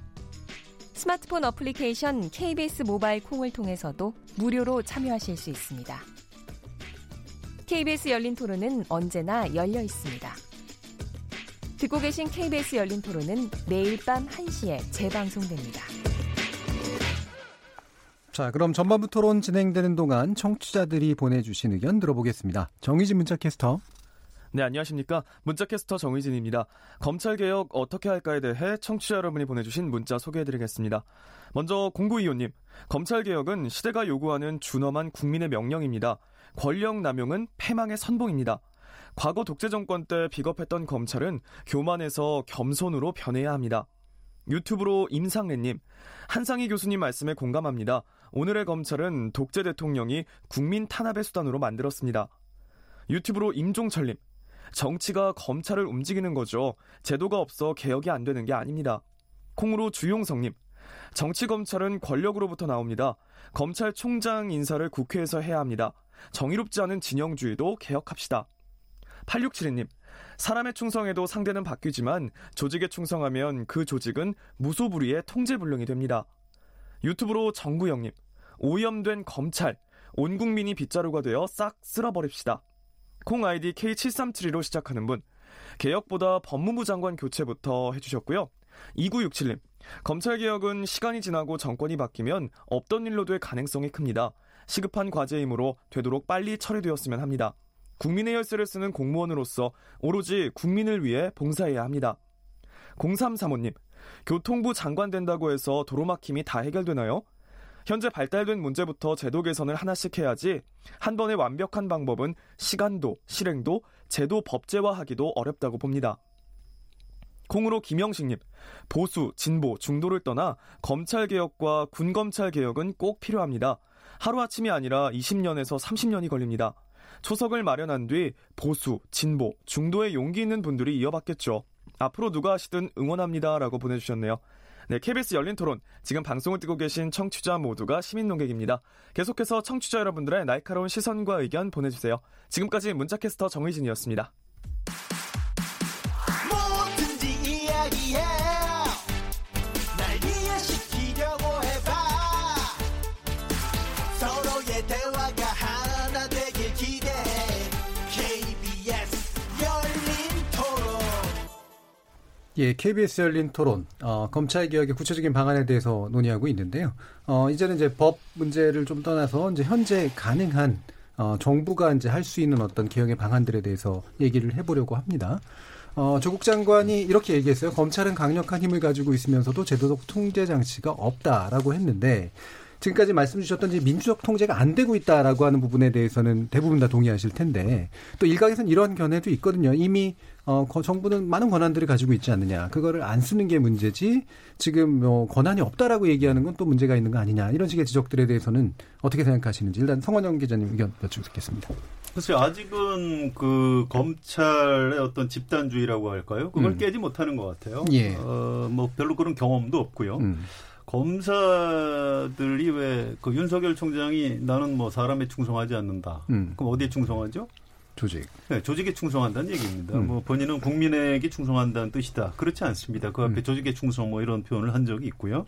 스마트폰 어플리케이션 KBS 모바일 콩을 통해서도 무료로 참여하실 수 있습니다. KBS 열린 토론은 언제나 열려 있습니다. 듣고 계신 KBS 열린 토론은 매일 밤 1시에 재방송됩니다. 자, 그럼 전반부 토론 진행되는 동안 청취자들이 보내주신 의견 들어보겠습니다. 정의진 문자 캐스터. 네, 안녕하십니까. 문자캐스터 정의진입니다. 검찰개혁 어떻게 할까에 대해 청취자 여러분이 보내주신 문자 소개해드리겠습니다. 먼저 공구이호님, 검찰개혁은 시대가 요구하는 준엄한 국민의 명령입니다. 권력 남용은 패망의 선봉입니다. 과거 독재 정권 때 비겁했던 검찰은 교만해서 겸손으로 변해야 합니다. 유튜브로 임상래님, 한상희 교수님 말씀에 공감합니다. 오늘의 검찰은 독재 대통령이 국민 탄압의 수단으로 만들었습니다. 유튜브로 임종철님, 정치가 검찰을 움직이는 거죠. 제도가 없어 개혁이 안 되는 게 아닙니다. 콩으로 주용성님, 정치 검찰은 권력으로부터 나옵니다. 검찰총장 인사를 국회에서 해야 합니다. 정의롭지 않은 진영주의도 개혁합시다. 8672님, 사람의 충성에도 상대는 바뀌지만 조직에 충성하면 그 조직은 무소불위의 통제불능이 됩니다. 유튜브로 정구영님, 오염된 검찰, 온 국민이 빗자루가 되어 싹 쓸어버립시다. 콩 아이디 K7372로 시작하는 분, 개혁보다 법무부 장관 교체부터 해주셨고요. 2967님, 검찰개혁은 시간이 지나고 정권이 바뀌면 없던 일로 될 가능성이 큽니다. 시급한 과제이므로 되도록 빨리 처리되었으면 합니다. 국민의 열쇠를 쓰는 공무원으로서 오로지 국민을 위해 봉사해야 합니다. 0335님, 교통부 장관 된다고 해서 도로막힘이 다 해결되나요? 현재 발달된 문제부터 제도 개선을 하나씩 해야지 한 번에 완벽한 방법은 시간도 실행도 제도 법제화하기도 어렵다고 봅니다. 콩으로 김영식님, 보수, 진보, 중도를 떠나 검찰개혁과 군검찰개혁은 꼭 필요합니다. 하루아침이 아니라 20년에서 30년이 걸립니다. 초석을 마련한 뒤 보수, 진보, 중도에 용기 있는 분들이 이어받겠죠. 앞으로 누가 하시든 응원합니다 라고 보내주셨네요. 네, KBS 열린 토론. 지금 방송을 뜨고 계신 청취자 모두가 시민 농객입니다. 계속해서 청취자 여러분들의 날카로운 시선과 의견 보내주세요. 지금까지 문자캐스터 정의진이었습니다. 예, KBS 열린 토론, 어, 검찰 개혁의 구체적인 방안에 대해서 논의하고 있는데요. 어, 이제는 이제 법 문제를 좀 떠나서 이제 현재 가능한 어, 정부가 이제 할 수 있는 어떤 개혁의 방안들에 대해서 얘기를 해보려고 합니다. 어, 조국 장관이 이렇게 얘기했어요. 검찰은 강력한 힘을 가지고 있으면서도 제도적 통제 장치가 없다라고 했는데 지금까지 말씀 주셨던 민주적 통제가 안 되고 있다라고 하는 부분에 대해서는 대부분 다 동의하실 텐데 또 일각에서는 이런 견해도 있거든요. 이미 어, 정부는 많은 권한들을 가지고 있지 않느냐. 그거를 안 쓰는 게 문제지 지금 뭐 권한이 없다라고 얘기하는 건 또 문제가 있는 거 아니냐. 이런 식의 지적들에 대해서는 어떻게 생각하시는지 일단 성원영 기자님 의견 여쭙겠습니다. 글쎄요, 아직은 그 검찰의 어떤 집단주의라고 할까요? 그걸 음. 깨지 못하는 것 같아요. 예. 어, 뭐 별로 그런 경험도 없고요. 음. 검사들이 왜 그 윤석열 총장이 나는 뭐 사람에 충성하지 않는다. 음. 그럼 어디에 충성하죠? 조직. 네, 조직에 충성한다는 얘기입니다. 음. 뭐 본인은 국민에게 충성한다는 뜻이다. 그렇지 않습니다. 그 앞에 음. 조직에 충성 뭐 이런 표현을 한 적이 있고요.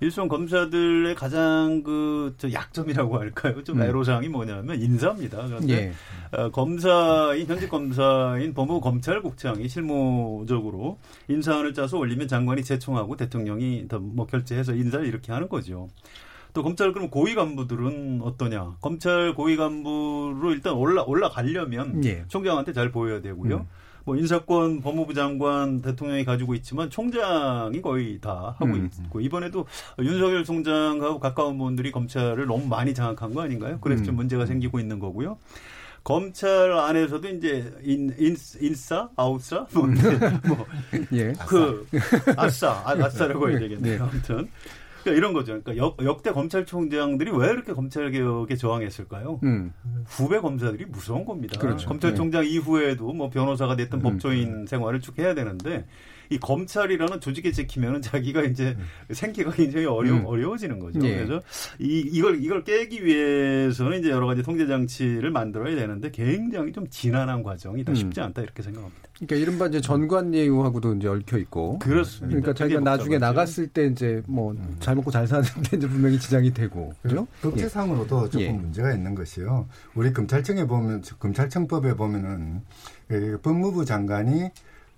일선 검사들의 가장 그 저 약점이라고 할까요? 좀 음. 애로사항이 뭐냐면 인사입니다. 그런데 예. 어, 검사인 현직 검사인 법무부 검찰국장이 실무적으로 인사안을 짜서 올리면 장관이 제청하고 대통령이 더뭐 결재해서 인사를 이렇게 하는 거죠. 또 검찰 그럼 고위 간부들은 어떠냐? 검찰 고위 간부로 일단 올라 올라가려면 예. 총장한테 잘 보여야 되고요. 음. 뭐 인사권 법무부 장관 대통령이 가지고 있지만 총장이 거의 다 하고 음. 있고 이번에도 윤석열 총장하고 가까운 분들이 검찰을 너무 많이 장악한 거 아닌가요? 그래서 음. 좀 문제가 생기고 있는 거고요. 검찰 안에서도 이제 인, 인, 인싸, 아웃싸, 뭐, 뭐, 예. 그, 아싸, 아, 아싸라고 해야 되겠네요. 네. 아무튼. 그러니까 이런 거죠. 그러니까 역, 역대 검찰총장들이 왜 이렇게 검찰 개혁에 저항했을까요? 음. 후배 검사들이 무서운 겁니다. 그렇죠. 검찰총장 네. 이후에도 뭐 변호사가 됐든 음. 법조인 생활을 쭉 해야 되는데 이 검찰이라는 조직에 찍히면은 자기가 이제 음. 생기가 굉장히 어려 음. 어려워지는 거죠. 예. 그래서 이 이걸 이걸 깨기 위해서는 이제 여러 가지 통제 장치를 만들어야 되는데 굉장히 좀 지난한 과정이다 음. 쉽지 않다 이렇게 생각합니다. 그러니까 이른바 이제 전관 예우하고도 이제 얽혀 있고 그렇습니다. 그러니까 자기가 나중에 나갔을 때 이제 뭐잘 음. 먹고 잘 사는데 이제 분명히 지장이 되고 그죠? 법제상으로도 예. 조금 예. 문제가 있는 것이요. 우리 검찰청에 보면 검찰청법에 보면은 그 법무부 장관이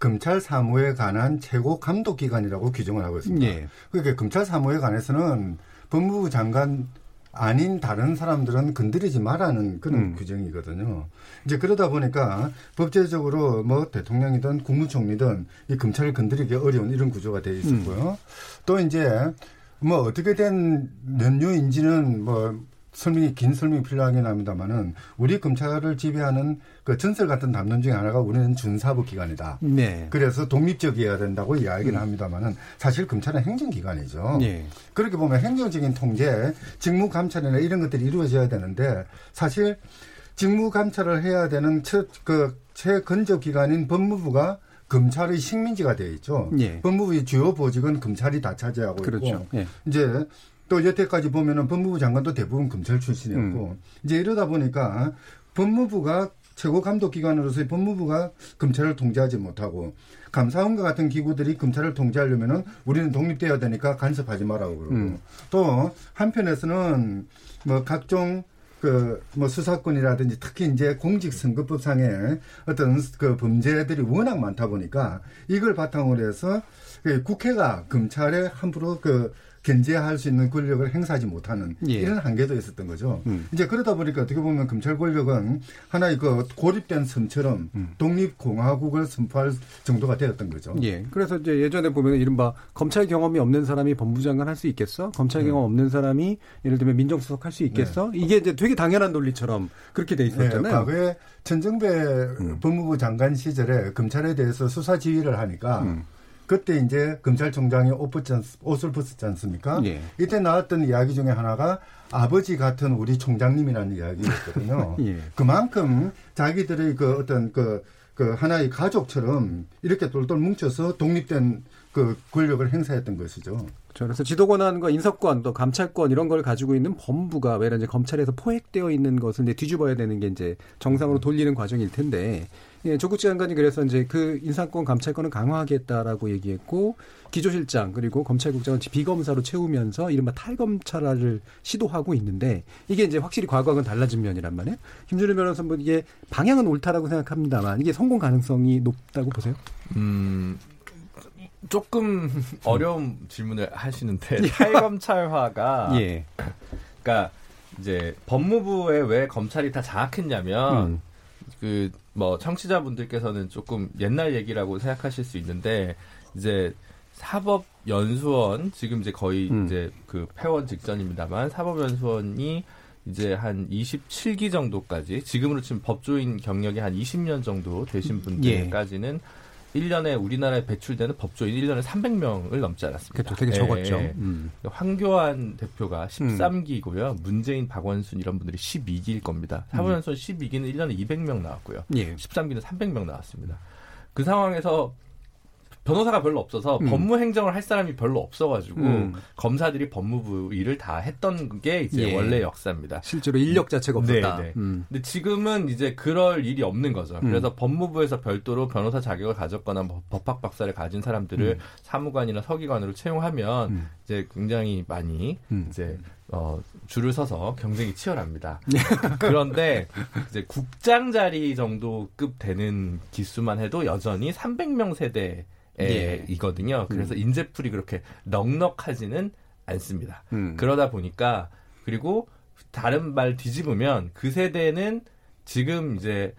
검찰 사무에 관한 최고 감독 기관이라고 규정을 하고 있습니다. 예. 그러니까 검찰 사무에 관해서는 법무부 장관 아닌 다른 사람들은 건드리지 말라는 그런 음. 규정이거든요. 이제 그러다 보니까 법제적으로 뭐 대통령이든 국무총리든 이 검찰을 건드리기 어려운 이런 구조가 돼 있었고요. 또 이제 뭐 어떻게 된 연유인지는 뭐 설명이 긴 설명이 필요하긴 합니다만은 우리 검찰을 지배하는 그 전설 같은 담론 중에 하나가 우리는 준사법 기관이다. 네. 그래서 독립적이어야 된다고 이야기를 음. 합니다만은 사실 검찰은 행정기관이죠. 예. 그렇게 보면 행정적인 통제, 직무 감찰이나 이런 것들이 이루어져야 되는데 사실 직무 감찰을 해야 되는 첫, 그 최건적 기관인 법무부가 검찰의 식민지가 되어 있죠. 예. 법무부의 주요 보직은 검찰이 다 차지하고 그렇죠. 있고 예. 이제 또 여태까지 보면은 법무부 장관도 대부분 검찰 출신이었고 음. 이제 이러다 보니까 법무부가 최고 감독 기관으로서 법무부가 검찰을 통제하지 못하고 감사원과 같은 기구들이 검찰을 통제하려면은 우리는 독립되어야 되니까 간섭하지 말라고 그러고 음. 또 한편에서는 뭐 각종 그 뭐 수사권이라든지 특히 이제 공직선거법상의 어떤 그 범죄들이 워낙 많다 보니까 이걸 바탕으로 해서 그 국회가 검찰에 함부로 그 견제할 수 있는 권력을 행사하지 못하는 예. 이런 한계도 있었던 거죠. 음. 이제 그러다 보니까 어떻게 보면 검찰 권력은 하나의 그 고립된 섬처럼 독립공화국을 선포할 정도가 되었던 거죠. 예. 그래서 이제 예전에 보면 이른바 검찰 경험이 없는 사람이 법무장관 할 수 있겠어? 검찰 네. 경험 없는 사람이 예를 들면 민정수석 할 수 있겠어? 이게 이제 되게 당연한 논리처럼 그렇게 돼 네, 있었잖아요. 과거에 천정배 법무부 장관 시절에 검찰에 대해서 수사 지휘를 하니까 음. 그때 이제 검찰총장이 옷, 옷을 벗었지 않습니까? 예. 이때 나왔던 이야기 중에 하나가 아버지 같은 우리 총장님이라는 이야기였거든요. 예. 그만큼 자기들의 그 어떤 그, 그 하나의 가족처럼 이렇게 똘똘 뭉쳐서 독립된 그 권력을 행사했던 것이죠. 그래서 지도 권한과 인사권 또 감찰권 이런 걸 가지고 있는 법무부가 왜 이제 검찰에서 포획되어 있는 것을 이제 뒤집어야 되는 게 이제 정상으로 돌리는 과정일 텐데 예, 조국 장관이 그래서 이제 그 인사권 감찰권을 강화하겠다라고 얘기했고 기조실장 그리고 검찰국장을 비검사로 채우면서 이른바 탈검찰화를 시도하고 있는데 이게 이제 확실히 과거하고는 달라진 면이란 말이에요. 김준일 변호사는 뭐 이게 방향은 옳다라고 생각합니다만 이게 성공 가능성이 높다고 보세요? 음, 조금 어려운 질문을 하시는데 탈검찰화가 예. 그러니까 이제 법무부에 왜 검찰이 다 장악했냐면 음. 그 뭐 청취자분들께서는 조금 옛날 얘기라고 생각하실 수 있는데 이제 사법 연수원 지금 이제 거의 음. 이제 그 폐원 직전입니다만 사법 연수원이 이제 한 27기 정도까지 지금으로 치면 법조인 경력이 한 20년 정도 되신 분들까지는 1년에 우리나라에 배출되는 법조인 1년에 300명을 넘지 않았습니다. 그렇죠. 되게 적었죠. 예. 음. 황교안 대표가 13기고요. 문재인, 박원순 이런 분들이 12기일 겁니다. 사법연수원 12기는 1년에 200명 나왔고요. 예. 13기는 300명 나왔습니다. 그 상황에서 변호사가 별로 없어서 음. 법무 행정을 할 사람이 별로 없어가지고 음. 검사들이 법무부 일을 다 했던 게 이제 예. 원래 역사입니다. 실제로 인력 자체가 없었다. 네, 네. 음. 근데 지금은 이제 그럴 일이 없는 거죠. 음. 그래서 법무부에서 별도로 변호사 자격을 가졌거나 뭐 법학 박사를 가진 사람들을 음. 사무관이나 서기관으로 채용하면 음. 이제 굉장히 많이 음. 이제 어 줄을 서서 경쟁이 치열합니다. 네. 그런데 이제 국장 자리 정도 급 되는 기수만 해도 여전히 300명 세대 예. 이거든요. 그래서 음. 인재풀이 그렇게 넉넉하지는 않습니다. 음. 그러다 보니까 그리고 다른 말 뒤집으면 그 세대는 지금 이제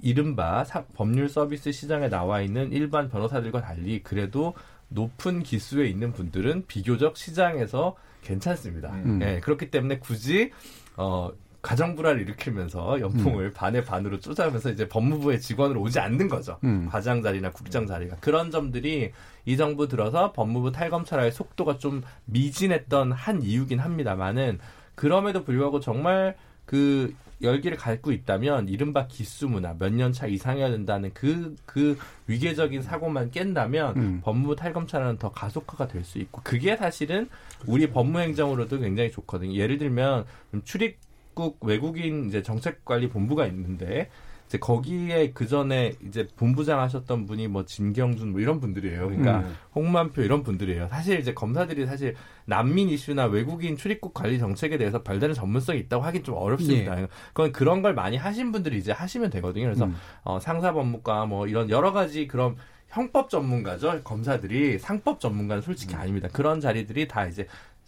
이른바 사- 법률 서비스 시장에 나와 있는 일반 변호사들과 달리 그래도 높은 기수에 있는 분들은 비교적 시장에서 괜찮습니다. 음. 예, 그렇기 때문에 굳이 어 가정 불화를 일으키면서 연봉을 반의 반으로 쪼자면서 이제 법무부의 직원으로 오지 않는 거죠. 음. 과장 자리나 국장 자리가 그런 점들이 이 정부 들어서 법무부 탈검찰화의 속도가 좀 미진했던 한 이유긴 합니다만은 그럼에도 불구하고 정말 그 열기를 갖고 있다면 이른바 기수 문화 몇 년 차 이상이어야 된다는 그, 그 위계적인 사고만 깬다면 음. 법무부 탈검찰은 더 가속화가 될 수 있고 그게 사실은 우리 법무행정으로도 굉장히 좋거든요. 예를 들면 좀 출입 국 외국인 이제 정책관리 본부가 있는데 이제 거기에 그 전에 이제 본부장 하셨던 분이 뭐 진경준 뭐 이런 분들이에요. 그러니까 음. 홍만표 이런 분들이에요. 사실 이제 검사들이 사실 난민 이슈나 외국인 출입국 관리 정책에 대해서 별다른 전문성이 있다고 하긴 좀 어렵습니다. 그건 그런 걸 많이 하신 분들이 이제 하시면 되거든요. 그래서 음. 어, 상사법무과 뭐 이런 여러 가지 그런 형법 전문가죠. 검사들이 상법 전문가는 솔직히 아닙니다. 그런 자리들이 다 이제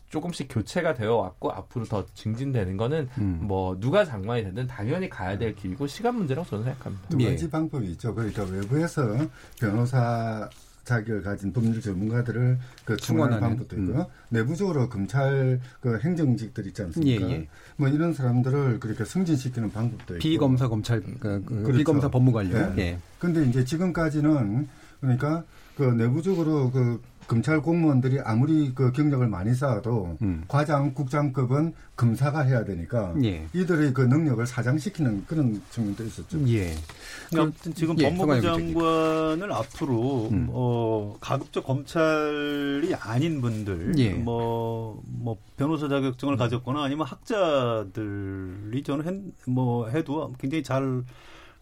조금씩 교체가 되어 왔고 앞으로 더 증진되는 거는 음. 뭐 누가 장관이 되든 당연히 가야 될 길이고 시간 문제라고 저는 생각합니다. 두 가지 방법이 있죠. 그러니까 외부에서 변호사 자격을 가진 법률 전문가들을 그 충원하는 방법도 있고요. 내부적으로 검찰 그 행정직들 있지 않습니까? 예, 예. 뭐 이런 사람들을 그렇게 승진시키는 방법도 있고. 비검사 검찰 그, 그 그렇죠. 비검사 법무관료. 예. 예. 근데 이제 지금까지는 그러니까 그 내부적으로 그 검찰 공무원들이 아무리 그 경력을 많이 쌓아도 음. 과장, 국장급은 검사가 해야 되니까 예. 이들의 그 능력을 사장시키는 그런 측면도 있었죠. 예. 아무튼 지금 예, 법무부. 장관을 앞으로 음. 어, 가급적 검찰이 아닌 분들, 예. 뭐, 뭐 변호사 자격증을 가졌거나 아니면 학자들이 저는 해, 뭐 해도 굉장히 잘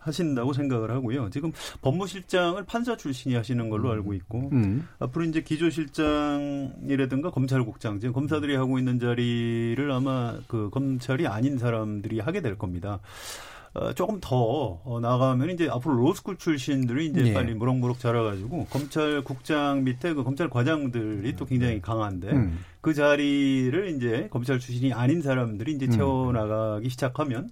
하신다고 생각을 하고요. 지금 법무실장을 판사 출신이 하시는 걸로 알고 있고 음. 앞으로 이제 기조실장이라든가 검찰국장 지금 검사들이 하고 있는 자리를 아마 그 검찰이 아닌 사람들이 하게 될 겁니다. 어, 조금 더 어, 나가면 이제 앞으로 로스쿨 출신들이 이제 예. 빨리 무럭무럭 자라가지고 검찰국장 밑에 그 검찰 과장들이 또 굉장히 강한데 음. 그 자리를 이제 검찰 출신이 아닌 사람들이 이제 음. 채워나가기 시작하면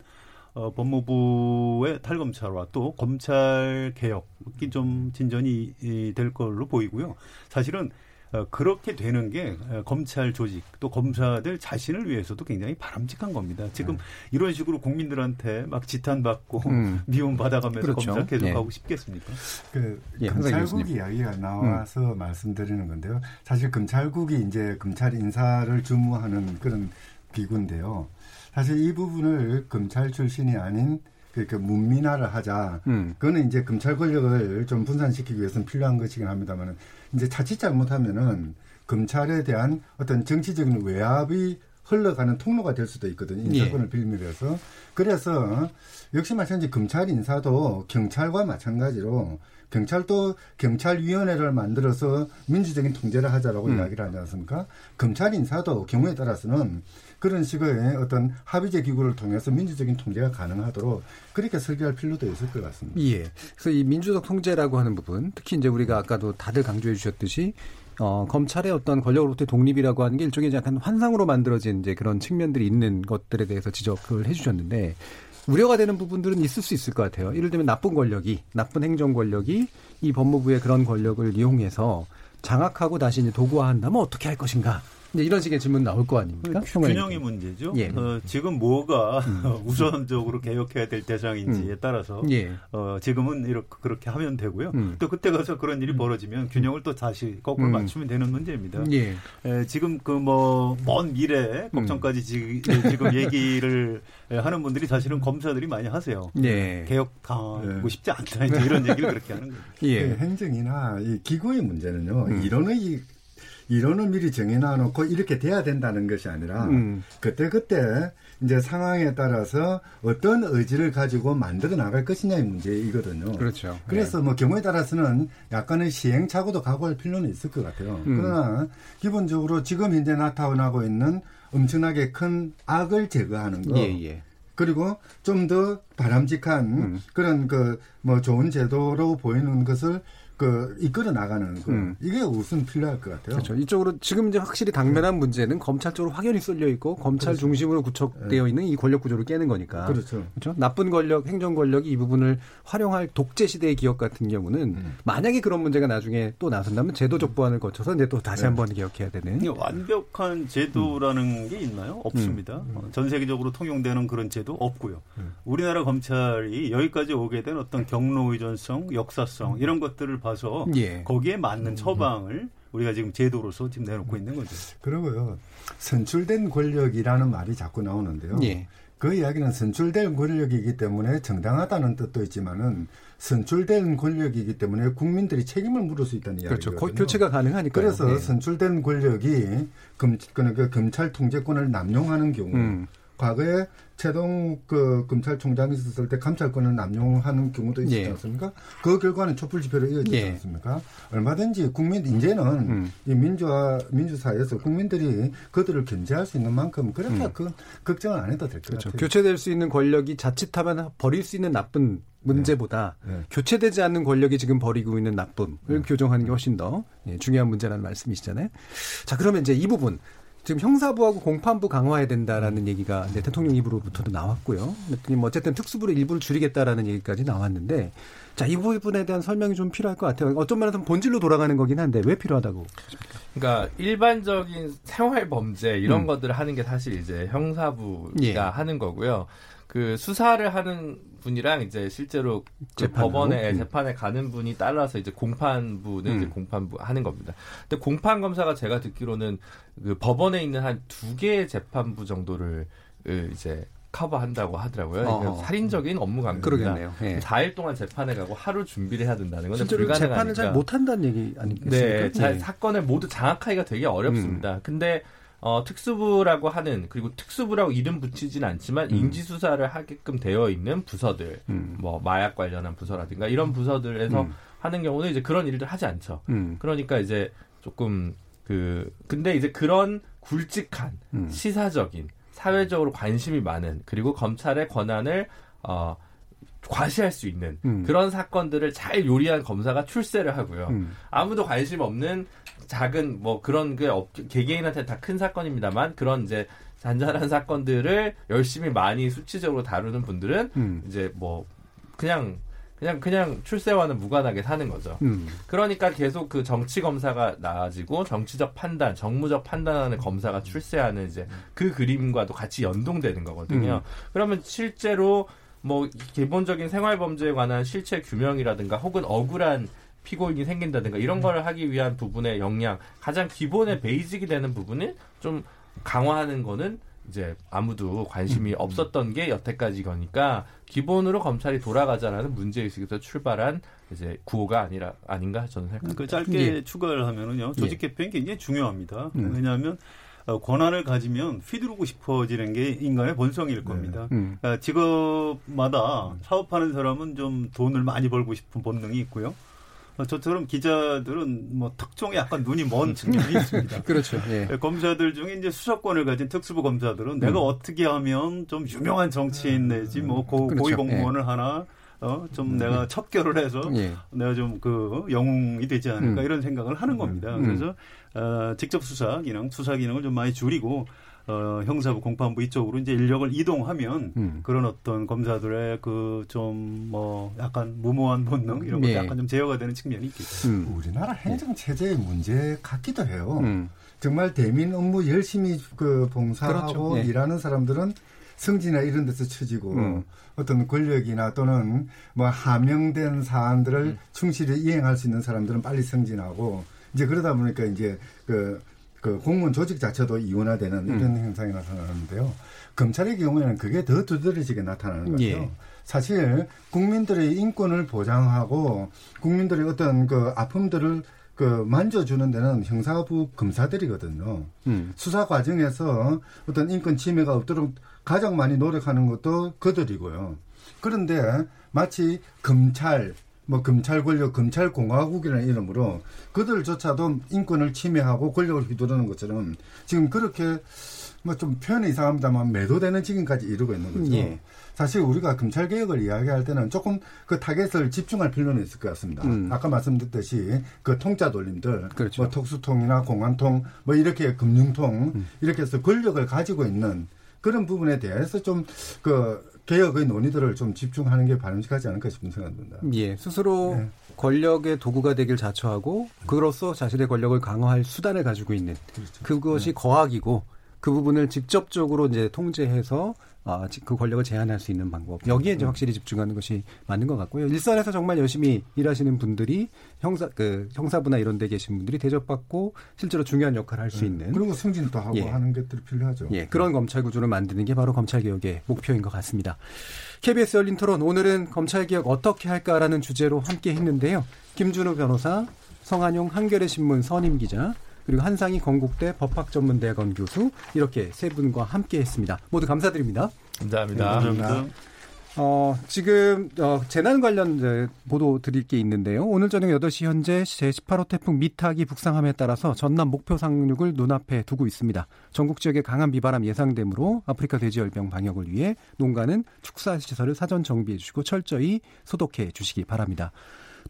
어, 법무부의 탈검찰화 또 검찰 개혁이 좀 진전이 이, 될 걸로 보이고요. 사실은 어, 그렇게 되는 게 어, 검찰 조직 또 검사들 자신을 위해서도 굉장히 바람직한 겁니다. 지금 이런 식으로 국민들한테 막 지탄받고 네. 음. 미움 받아가면서 그렇죠. 검찰 계속 예. 하고 싶겠습니까? 그 예, 검찰국. 이야기가 나와서 말씀드리는 건데요. 사실 검찰국이 이제 검찰 인사를 주무하는 그런 기구인데요. 사실 이 부분을 검찰 출신이 아닌 그러니까 문민화를 하자. 음. 그거는 이제 검찰 권력을 좀 분산시키기 위해서는 필요한 것이긴 합니다만 이제 자칫 잘못하면은 검찰에 대한 어떤 정치적인 외압이 흘러가는 통로가 될 수도 있거든요. 예. 인사권을 빌미해서. 그래서 역시 마찬가지 검찰 인사도 경찰과 마찬가지로 경찰도 경찰위원회를 만들어서 민주적인 통제를 하자라고 음. 이야기를 하지 않습니까? 검찰 인사도 경우에 따라서는 그런 식의 어떤 합의제 기구를 통해서 민주적인 통제가 가능하도록 그렇게 설계할 필요도 있을 것 같습니다. 예. 그래서 이 민주적 통제라고 하는 부분, 특히 이제 우리가 아까도 다들 강조해 주셨듯이 어, 검찰의 어떤 권력으로부터 독립이라고 하는 게 일종의 약간 환상으로 만들어진 이제 그런 측면들이 있는 것들에 대해서 지적을 해 주셨는데 우려가 되는 부분들은 있을 수 있을 것 같아요. 예를 들면 나쁜 권력이, 나쁜 행정 권력이 이 법무부의 그런 권력을 이용해서 장악하고 다시 이제 도구화한다면 어떻게 할 것인가? 이제 이런 식의 질문 나올 거 아닙니까? 균형의 문제죠. 예. 어, 지금 뭐가 우선적으로 개혁해야 될 대상인지에 음. 따라서 예. 어, 지금은 이렇게 그렇게 하면 되고요. 음. 또 그때 가서 그런 일이 벌어지면 균형을 또 다시 거꾸로 음. 맞추면 되는 문제입니다. 예. 에, 지금 그 뭐 먼 미래 걱정까지 지, 금 얘기를 하는 분들이 사실은 검사들이 많이 하세요. 예. 개혁 당하고 예. 싶지 않다 이제 이런 얘기를 그렇게 하는 거예요. 예. 그 행정이나 이 기구의 문제는요. 음. 이론의 이론을 미리 정해놔 놓고 이렇게 돼야 된다는 것이 아니라 음. 그때 그때 이제 상황에 따라서 어떤 의지를 가지고 만들어 나갈 것이냐의 문제이거든요. 그렇죠. 그래서 뭐 경우에 따라서는 약간의 시행착오도 각오할 필요는 있을 것 같아요. 음. 그러나 기본적으로 지금 현재 나타나고 있는 엄청나게 큰 악을 제거하는 거. 예, 예. 그리고 좀 더 바람직한 음. 그런 그 뭐 좋은 제도로 보이는 것을 그 이끌어 나가는 거 음. 이게 우선 필요할 것 같아요. 그렇죠. 이쪽으로 지금 이제 확실히 당면한 문제는 검찰 쪽으로 확연히 쏠려 있고 검찰 그렇죠. 중심으로 구축되어 있는 이 권력 구조를 깨는 거니까. 그렇죠. 그렇죠. 나쁜 권력, 행정 권력이 이 부분을 활용할 독재 시대의 기업 같은 경우는 음. 만약에 그런 문제가 나중에 또 나선다면 제도적 보완을 거쳐서 이제 또 다시 네. 한번 개혁해야 되는. 완벽한 제도라는 게 있나요? 없습니다. 음. 어, 전 세계적으로 통용되는 그런 제도 없고요. 음. 우리나라 검찰이 여기까지 오게 된 어떤 경로 의존성, 역사성 이런 것들을 봐서 예. 거기에 맞는 처방을 우리가 지금 제도로서 지금 내놓고 있는 거죠. 그리고요 선출된 권력이라는 말이 자꾸 나오는데요. 예. 그 이야기는 선출된 권력이기 때문에 정당하다는 뜻도 있지만은 선출된 권력이기 때문에 국민들이 책임을 물을 수 있다는 그렇죠. 이야기거든요. 거- 교체가 가능하니까. 그래서 선출된 권력이 검, 그러니까 검찰 통제권을 남용하는 경우 음. 과거에 최동 그 검찰총장이 있었을 때 감찰권을 남용하는 경우도 있었지 예. 않습니까? 그 결과는 촛불 집회로 이어지지 예. 않습니까? 얼마든지 국민 이제는 음. 이 민주화 민주사회에서 국민들이 그들을 견제할 수 있는 만큼 그렇게 음. 그 걱정을 안 해도 될것 그렇죠. 같아요. 교체될 수 있는 권력이 자칫하면 버릴 수 있는 나쁜 문제보다 네. 교체되지 않는 권력이 지금 벌이고 있는 나쁨을 네. 교정하는 게 훨씬 더 예, 중요한 문제라는 말씀이시잖아요. 자, 그러면 이제 이 부분 지금 형사부하고 공판부 강화해야 된다라는 얘기가 네, 대통령 입으로부터도 나왔고요. 그랬더니 뭐 어쨌든 특수부를 일부를 줄이겠다라는 얘기까지 나왔는데 자, 이 부분에 대한 설명이 좀 필요할 것 같아요. 면에서는 본질로 돌아가는 거긴 한데 왜 필요하다고 보십니까? 그러니까 일반적인 생활 범죄 이런 음. 것들을 하는 게 사실 이제 형사부가 예. 하는 거고요. 그 수사를 하는 분이랑 이제 실제로 그? 법원에 음. 재판에 가는 분이 따라서 이제 공판부는 이제 음. 공판부 하는 겁니다. 근데 공판 검사가 제가 듣기로는 그 법원에 있는 한 두 개의 재판부 정도를 그 이제 커버한다고 하더라고요. 그러니까. 살인적인 업무 강도입니다. 그러겠네요. 예. 4일 동안 재판에 가고 하루 준비를 해야 된다는 건 실제로 불가능하니까. 재판을 잘 못한다는 얘기 아니겠습니까? 네, 잘 예. 사건을 모두 장악하기가 되게 어렵습니다. 근데 어, 특수부라고 하는 그리고 특수부라고 이름 붙이진 않지만 음. 인지 수사를 하게끔 되어 있는 부서들, 음. 뭐 마약 관련한 부서라든가 이런 부서들에서 음. 하는 경우는 이제 그런 일들 하지 않죠. 음. 그러니까 이제 조금 그 근데 이제 그런 굵직한 음. 시사적인 사회적으로 관심이 많은 그리고 검찰의 권한을 어 과시할 수 있는 음. 그런 사건들을 잘 요리한 검사가 출세를 하고요. 음. 아무도 관심 없는 작은 뭐 그런 게 없, 개개인한테 다 큰 사건입니다만 그런 이제 잔잔한 사건들을 열심히 많이 수치적으로 다루는 분들은 음. 이제 뭐 그냥 그냥 그냥 출세와는 무관하게 사는 거죠. 음. 그러니까 계속 그 정치 검사가 나아지고 정치적 판단, 정무적 판단하는 검사가 출세하는 이제 그 그림과도 같이 연동되는 거거든요. 음. 그러면 실제로 뭐 기본적인 생활 범죄에 관한 실체 규명이라든가 혹은 억울한 피고인이 생긴다든가 이런 걸 하기 위한 부분의 역량 가장 기본의 베이직이 되는 부분을 좀 강화하는 거는 이제 아무도 관심이 없었던 게 여태까지 거니까 기본으로 검찰이 돌아가자라는 문제의식에서 출발한 이제 구호가 아니라 아닌가 저는 생각합니다. 그 짧게 예. 추가를 하면은요 조직 개편이 굉장히 중요합니다. 음. 왜냐하면 어, 권한을 가지면 휘두르고 싶어지는 게 인간의 본성일 겁니다. 음. 그러니까 직업마다 사업하는 사람은 좀 돈을 많이 벌고 싶은 본능이 있고요. 어, 저처럼 기자들은 뭐 특종에 약간 눈이 먼 측면이 있습니다. 그렇죠. 예. 검사들 중에 이제 수사권을 가진 특수부 검사들은 내가 어떻게 하면 좀 유명한 정치인 내지 뭐 고, 그렇죠. 고위 공무원을 하나 어, 좀 내가 첩결을 해서 예. 내가 좀 그 영웅이 되지 않을까 음. 이런 생각을 하는 겁니다. 음. 그래서 어, 직접 수사 기능, 수사 기능을 좀 많이 줄이고 어, 형사부, 공판부 이쪽으로 이제 인력을 이동하면 음. 그런 어떤 검사들의 그 좀 뭐 약간 무모한 본능 이런 것도 예. 약간 좀 제어가 되는 측면이 있겠죠. 음. 우리나라 행정 체제의 문제 같기도 해요. 음. 정말 대민 업무 열심히 그 봉사하고 그렇죠. 예. 일하는 사람들은 성지나 이런 데서 처지고 음. 어떤 권력이나 또는 뭐 하명된 사안들을 음. 충실히 이행할 수 있는 사람들은 빨리 승진하고 이제 그러다 보니까 이제 그, 그 공무원 조직 자체도 이원화되는 음. 이런 현상이 나타나는데요. 검찰의 경우에는 그게 더 두드러지게 나타나는 거죠. 예. 사실 국민들의 인권을 보장하고 국민들의 어떤 그 아픔들을 그 만져주는 데는 형사부 검사들이거든요. 음. 수사 과정에서 어떤 인권 침해가 없도록 가장 많이 노력하는 것도 그들이고요. 그런데 마치 검찰, 뭐 검찰 권력, 검찰 공화국이라는 이름으로 그들조차도 인권을 침해하고 권력을 휘두르는 것처럼 지금 그렇게 뭐 좀 표현이 이상합니다만 매도되는 지경까지 이르고 있는 거죠. 예. 사실 우리가 검찰 개혁을 이야기할 때는 조금 그 타겟을 집중할 필요는 있을 것 같습니다. 음. 아까 말씀드렸듯이 그 통자 돌림들, 그렇죠. 뭐 특수통이나 공안통, 뭐 이렇게 금융통 음. 이렇게 해서 권력을 가지고 있는 그런 부분에 대해서 좀그 개혁의 논의들을 좀 집중하는 게 바람직하지 않을까 싶은 생각이 듭니다. 예, 스스로 네. 권력의 도구가 되길 자처하고 그로써 자신의 권력을 강화할 수단을 가지고 있는 그렇죠. 그것이 거학이고 그 부분을 직접적으로 이제 통제해서 아, 지- 그 권력을 제한할 수 있는 방법. 여기에 이제 확실히 집중하는 것이 맞는 것 같고요. 일선에서 정말 열심히 일하시는 분들이 형사 그 형사부나 이런 데 계신 분들이 대접받고 실제로 중요한 역할을 할수 있는 그리고 승진도 하고 예. 하는 것들이 필요하죠. 예, 그런 검찰 구조를 만드는 게 바로 검찰 개혁의 목표인 것 같습니다. KBS 열린 토론 오늘은 검찰 개혁 어떻게 할까라는 주제로 함께 했는데요. 김준우 변호사, 성한용 한겨레 신문 선임 기자, 그리고 한상희 건국대 법학전문대학원 교수 이렇게 세 분과 함께 했습니다. 모두 감사드립니다. 감사합니다. 감사합니다. 어, 지금 어, 재난 관련 이제 보도 드릴 게 있는데요. 오늘 저녁 8시 현재 제18호 태풍 미탁이 북상함에 따라서 전남 목표 상륙을 눈앞에 두고 있습니다. 전국 지역에 강한 비바람 예상되므로 아프리카 돼지열병 방역을 위해 농가는 축사시설을 사전 정비해 주시고 철저히 소독해 주시기 바랍니다.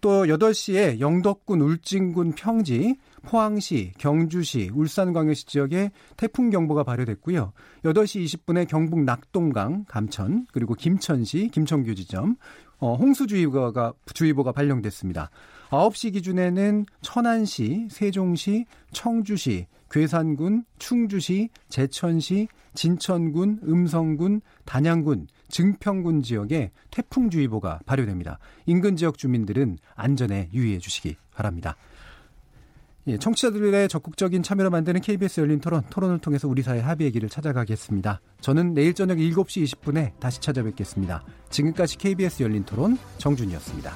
또 8시에 영덕군, 울진군, 평지, 포항시, 경주시, 울산광역시 지역에 태풍 경보가 발효됐고요. 8시 20분에 경북 낙동강, 감천, 그리고 김천시, 김천교 지점, 어, 홍수주의보가 주의보가 발령됐습니다. 9시 기준에는 천안시, 세종시, 청주시, 괴산군, 충주시, 제천시, 진천군, 음성군, 단양군, 증평군 지역에 태풍주의보가 발효됩니다. 인근 지역 주민들은 안전에 유의해 주시기 바랍니다. 예, 청취자들의 적극적인 참여로 만드는 KBS 열린 토론, 토론을 통해서 우리 사회 합의의 길을 찾아가겠습니다. 저는 내일 저녁 7시 20분에 다시 찾아뵙겠습니다. 지금까지 KBS 열린 토론 정준이었습니다.